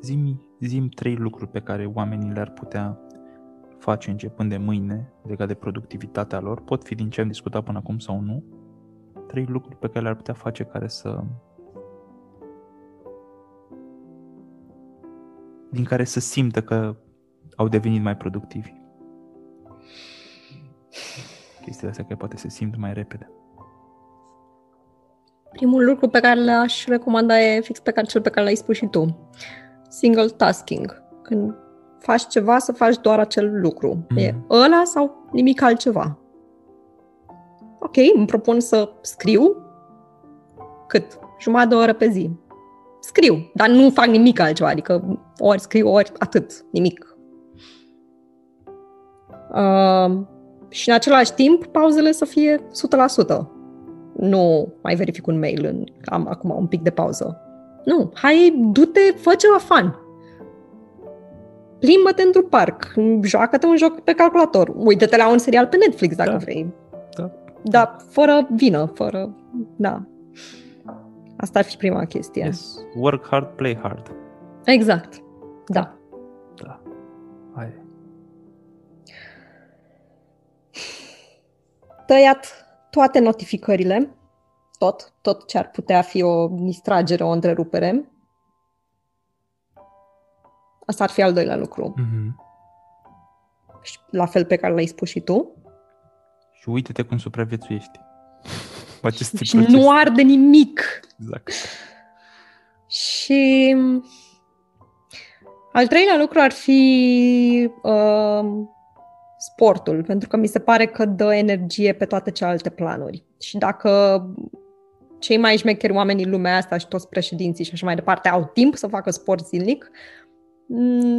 zim, zim trei lucruri pe care oamenii le-ar putea face începând de mâine legat de productivitatea lor. Pot fi din ce am discutat până acum sau nu. Trei lucruri pe care le-ar putea face care să din care să simtă că au devenit mai productivi. Chestia asta că poate se simt mai repede. Primul lucru pe care l-aș recomanda e fix pe care, cel pe care l-ai spus și tu. Single tasking. Când faci ceva, să faci doar acel lucru. Mm. E ăla sau nimic altceva. Ok, îmi propun să scriu cât? Jumătate de oră pe zi scriu, dar nu fac nimic altceva, adică ori scriu, ori atât, nimic. Uh, și în același timp, pauzele să fie 100%. Nu mai verific un mail, în, am acum un pic de pauză. Nu, hai, du-te, fă ceva fun. Plimbă-te într-un parc, joacă-te un joc pe calculator, uită-te la un serial pe Netflix dacă da. vrei. Da. Dar fără vină, fără... Da. Asta ar fi prima chestie. Yes. Work hard, play hard. Exact. Da. Da. Hai. Tăiat toate notificările, tot, tot ce ar putea fi o distragere, o întrerupere. Asta ar fi al doilea lucru. Mm-hmm. Și la fel pe care l-ai spus și tu. Și uite-te cum supraviețuiești. Cu aceste Și nu arde nimic. Exact. Și al treilea lucru ar fi uh, sportul, pentru că mi se pare că dă energie pe toate celelalte planuri. Și dacă cei mai șmecheri oameni în lumea asta și toți președinții și așa mai departe au timp să facă sport zilnic,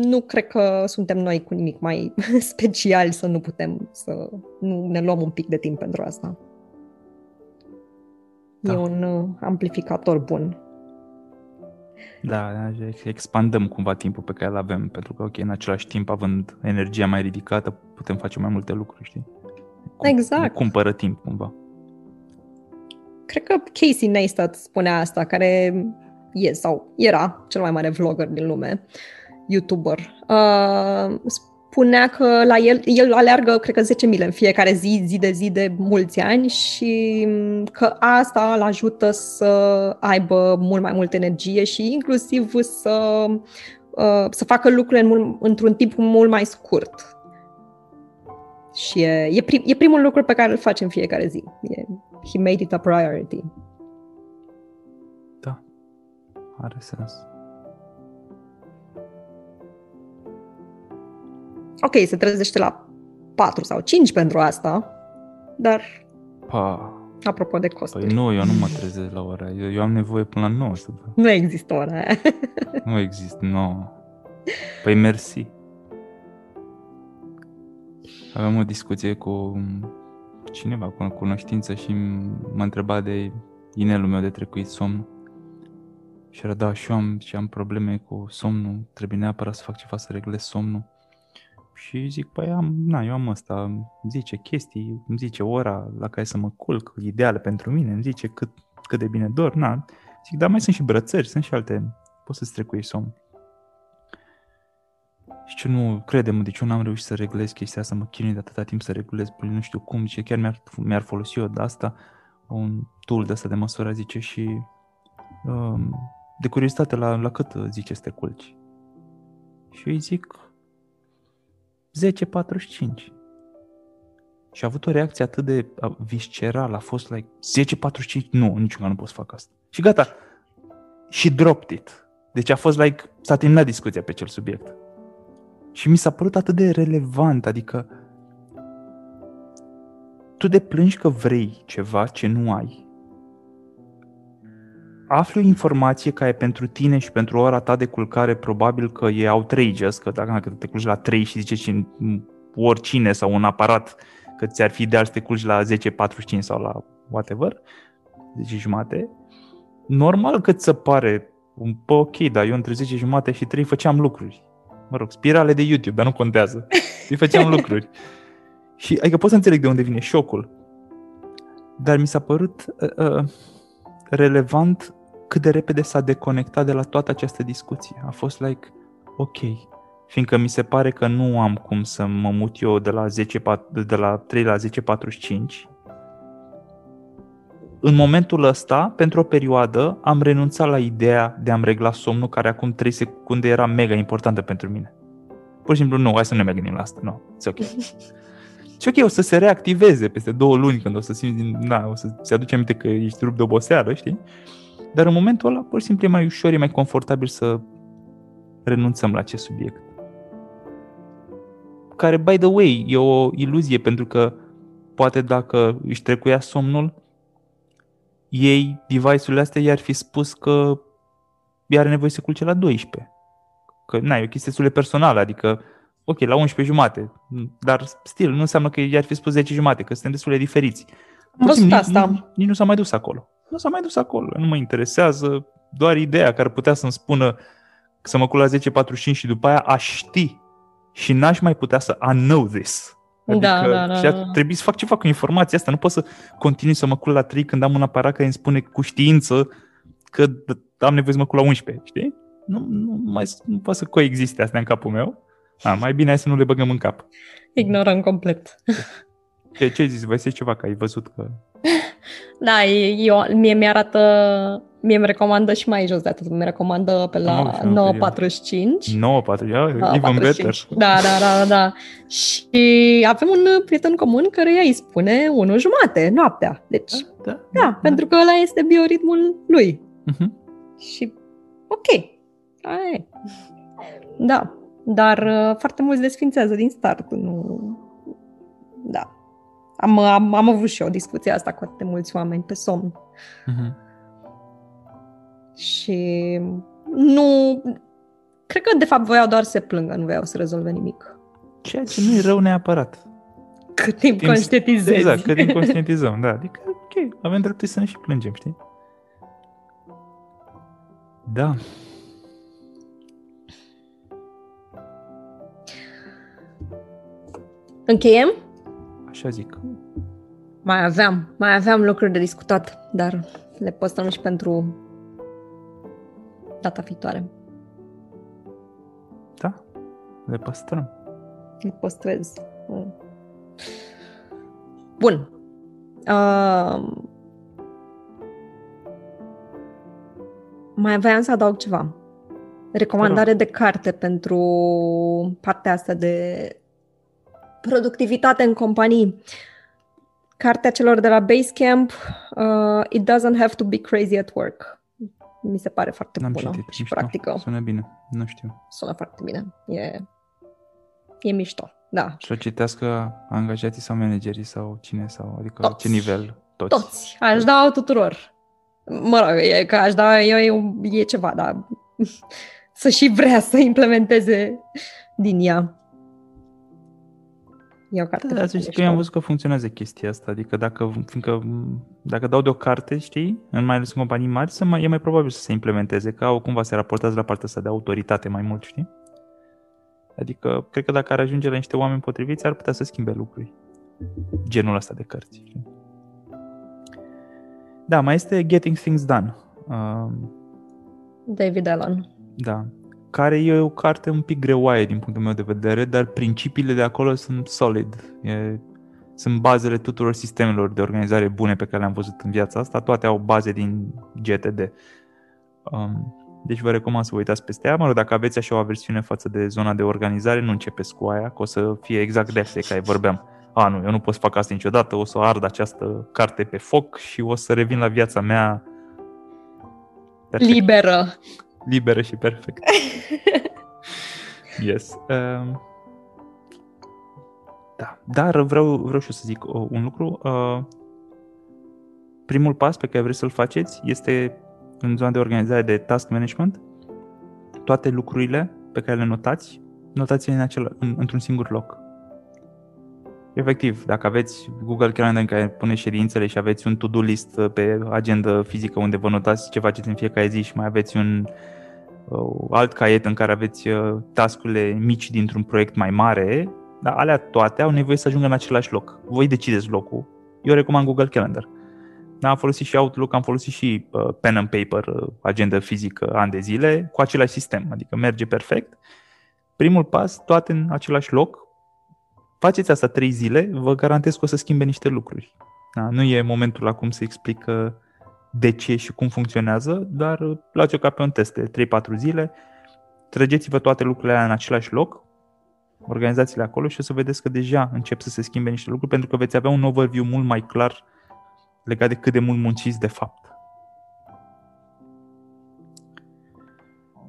nu cred că suntem noi cu nimic mai special să nu putem să nu ne luăm un pic de timp pentru asta. Da. E un uh, amplificator bun. Da, expandăm cumva timpul pe care îl avem, pentru că, ok, în același timp, având energia mai ridicată, putem face mai multe lucruri, știi? Cum, exact. Cumpără timp, cumva. Cred că Casey Neistat spunea asta, care e sau era cel mai mare vlogger din lume, YouTuber. Uh, spunea că la el, el aleargă, cred că 10 mile în fiecare zi, zi de zi de mulți ani și că asta îl ajută să aibă mult mai multă energie și inclusiv să, uh, să facă lucrurile în mult, într-un timp mult mai scurt. Și e, e, prim, e primul lucru pe care îl face în fiecare zi. E, he made it a priority. Da, are sens. Ok, se trezește la 4 sau 5 pentru asta, dar pa. apropo de costuri. Păi nu, eu nu mă trezesc la ora eu, eu am nevoie până la 9 să Nu există ora aia. nu există, nu. Păi mersi. Aveam o discuție cu cineva, cu o cunoștință și m-a întrebat de inelul meu de trecuit somn. Și era, da, și eu am, și am probleme cu somnul, trebuie neapărat să fac ceva să reglez somnul. Și zic, păi am, na, eu am ăsta, îmi zice chestii, îmi zice ora la care să mă culc, ideală pentru mine, îmi zice cât, cât de bine dor, na. Zic, dar mai sunt și brățări, sunt și alte, poți să-ți trecuiești somn. Și ce nu, crede-mă, deci eu n-am reușit să reglez chestia asta, mă chinui de atâta timp să reglez, păi nu știu cum, zice, chiar mi-ar, mi-ar folosi eu de asta, un tool de asta de măsură, zice, și um, de curiozitate, la, la cât zice să te culci? Și eu îi zic, 10.45. Și a avut o reacție atât de viscerală, a fost like, 10.45, nu, niciun nu pot să fac asta. Și gata. Și dropped it. Deci a fost like, s-a terminat discuția pe acel subiect. Și mi s-a părut atât de relevant, adică tu de plângi că vrei ceva ce nu ai afli o informație care pentru tine și pentru ora ta de culcare probabil că e outrageous, că dacă te culci la 3 și zice oricine sau un aparat că ți-ar fi ideal să te culci la 10.45 sau la whatever, 10 jumate, normal că ți se pare un po' ok, dar eu între 10 jumate și 3 făceam lucruri. Mă rog, spirale de YouTube, dar nu contează. Îi făceam lucruri. Și adică pot să înțeleg de unde vine șocul. Dar mi s-a părut uh, uh, relevant cât de repede s-a deconectat de la toată această discuție. A fost like, ok, fiindcă mi se pare că nu am cum să mă mut eu de la, 10, de la 3 la 10.45, în momentul ăsta, pentru o perioadă, am renunțat la ideea de a-mi regla somnul, care acum 3 secunde era mega importantă pentru mine. Pur și simplu, nu, hai să nu ne mai gândim la asta. Nu, no, it's ok. Și ok, o să se reactiveze peste două luni, când o să simți, na, o să se aduce aminte că ești rupt de oboseală, știi? Dar în momentul ăla, pur și simplu, e mai ușor, e mai confortabil să renunțăm la acest subiect. Care, by the way, e o iluzie, pentru că poate dacă își trecuia somnul, ei, device-urile astea, i-ar fi spus că ea are nevoie să culce la 12. Că, na, e o chestie destul de personală, adică, ok, la 11 jumate, dar, stil, nu înseamnă că i-ar fi spus 10 jumate, că suntem destul de diferiți. Am văzut asta. Nici, nici nu s-a mai dus acolo nu s-a mai dus acolo, nu mă interesează, doar ideea care putea să-mi spună să mă culc la 10.45 și după aia aș ști și n-aș mai putea să I know this. Adică da, da, da, și da. trebuie să fac ceva cu informația asta. Nu pot să continui să mă culc la 3 când am un aparat care îmi spune cu știință că am nevoie să mă culc la 11, știi? nu, nu, mai, nu poate să coexiste astea în capul meu. A, mai bine hai să nu le băgăm în cap. Ignorăm complet. Ce, ce ai zis? Vă ceva că ai văzut că... Da, eu, mie mi-arată, mie îmi recomandă și mai jos de atât, mi recomandă pe la 9.45. 9.45, even better. Da, da, da, da. Și avem un prieten comun care îi spune 1 jumate noaptea. Deci, da, da, da, da pentru că ăla este bioritmul lui. Uh-huh. Și, ok, aia Da, dar uh, foarte mulți desfințează din start. Nu... Da. Am, am, am avut și eu discuția asta cu atât de mulți oameni pe somn. Uh-huh. Și nu... Cred că, de fapt, voiau doar să se plângă, nu voiau să rezolve nimic. Ceea ce nu e rău neapărat. Cât timp timp conștientizezi. Exact, cât timp conștientizăm, da. Adică, ok, avem dreptul să ne și plângem, știi? Da. Încheiem? Așa zic. Mai aveam, mai aveam lucruri de discutat, dar le postăm și pentru data viitoare. Da, le păstrăm. Le păstrez. Bun. Uh, mai voiam să adaug ceva. Recomandare de carte pentru partea asta de productivitate în companii. Cartea celor de la Basecamp, uh, It doesn't have to be crazy at work. Mi se pare foarte N-am bună citit, și mișto. practică. Sună bine, nu știu. Sună foarte bine. E, e mișto, da. Și o citească angajații sau managerii sau cine sau, adică Toți. ce nivel? Toți. Toți. Aș da tuturor. Mă rog, e, că aș da, e, e ceva, dar să și vrea să implementeze din ea. E o carte da, să știi că eu am văzut că funcționează chestia asta. Adică dacă, fiindcă, dacă dau de o carte, știi, în mai ales în companii mari, să mai, e mai probabil să se implementeze, că au cumva se raportează la partea asta de autoritate mai mult, știi? Adică, cred că dacă ar ajunge la niște oameni potriviți, ar putea să schimbe lucruri. Genul ăsta de cărți. Știi? Da, mai este Getting Things Done. Uh, David Allen. Da care e o carte un pic greoaie din punctul meu de vedere, dar principiile de acolo sunt solid. E, sunt bazele tuturor sistemelor de organizare bune pe care le-am văzut în viața asta, toate au baze din GTD. Um, deci vă recomand să vă uitați peste ea. Mă rog, dacă aveți așa o aversiune față de zona de organizare, nu începeți cu aia, că o să fie exact de asta care vorbeam. A, nu, eu nu pot să fac asta niciodată, o să ard această carte pe foc și o să revin la viața mea perfect. liberă liberă și perfect. yes. Um, da, dar vreau, vreau și să zic uh, un lucru. Uh, primul pas pe care vreți să-l faceți este în zona de organizare de task management. Toate lucrurile pe care le notați, notați-le în acel, în, într-un singur loc. Efectiv, dacă aveți Google Calendar în care pune ședințele și aveți un to-do list pe agenda fizică unde vă notați ce faceți în fiecare zi și mai aveți un Uh, alt caiet în care aveți uh, tascurile mici dintr-un proiect mai mare, dar alea toate au nevoie să ajungă în același loc. Voi decideți locul. Eu recomand Google Calendar. Da, am folosit și Outlook, am folosit și uh, pen and paper, uh, agenda fizică, ani de zile, cu același sistem, adică merge perfect. Primul pas, toate în același loc. Faceți asta trei zile, vă garantez că o să schimbe niște lucruri. Da, nu e momentul acum să explic uh, de ce și cum funcționează, dar luați-o ca pe un test de 3-4 zile, trăgeți-vă toate lucrurile alea în același loc, organizațiile acolo și o să vedeți că deja încep să se schimbe niște lucruri pentru că veți avea un overview mult mai clar legat de cât de mult munciți de fapt.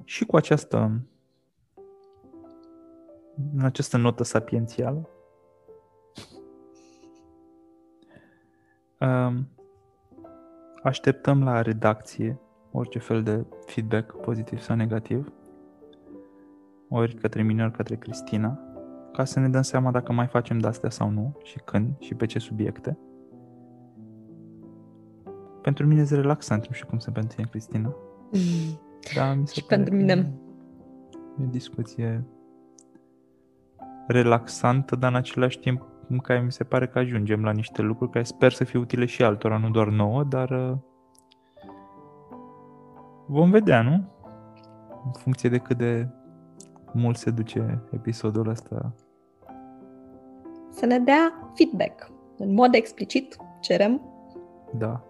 Și cu această în această notă sapiențială um, Așteptăm la redacție orice fel de feedback pozitiv sau negativ, ori către mine, ori către Cristina, ca să ne dăm seama dacă mai facem de-astea sau nu și când și pe ce subiecte. Pentru mine e relaxant, nu știu cum se pentru tine, Cristina. Mm. Da, mi se și pentru mine. E o discuție relaxantă, dar în același timp în care mi se pare că ajungem la niște lucruri care sper să fie utile și altora, nu doar nouă, dar uh, vom vedea, nu? în funcție de cât de mult se duce episodul ăsta. Să ne dea feedback. În mod explicit, cerem Da.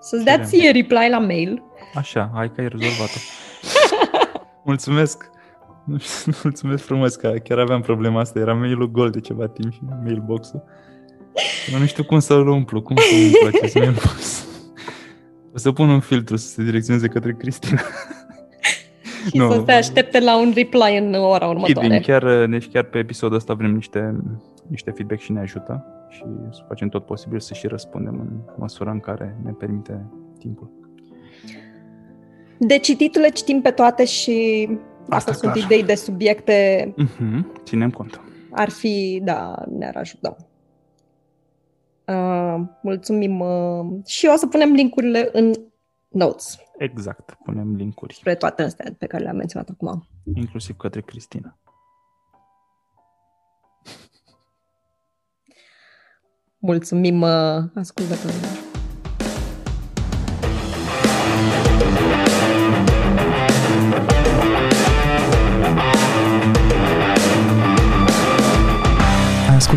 să-ți dea Cerem. ție reply la mail. Așa, hai că ai rezolvat-o. Mulțumesc! Nu știu, Mulțumesc frumos că chiar aveam problema asta. Era mail-ul gol de ceva timp și mailbox-ul. Eu nu știu cum să-l umplu, cum să umplu acest mailbox. O să pun un filtru să se direcționeze către Cristina. Și Nu. să te aștepte la un reply în ora următoare. Kidding, chiar, deci chiar pe episodul ăsta vrem niște, niște feedback și ne ajută și să facem tot posibil să și răspundem în măsura în care ne permite timpul. De citit le citim pe toate și dacă Asta sunt clar. idei de subiecte, Uh-huh. Ținem cont. ar fi, da, ne-ar ajuta. Uh, mulțumim uh, și o să punem linkurile în notes Exact, punem linkuri, spre toate astea pe care le-am menționat acum. inclusiv către Cristina. Mulțumim uh, ascultătorilor!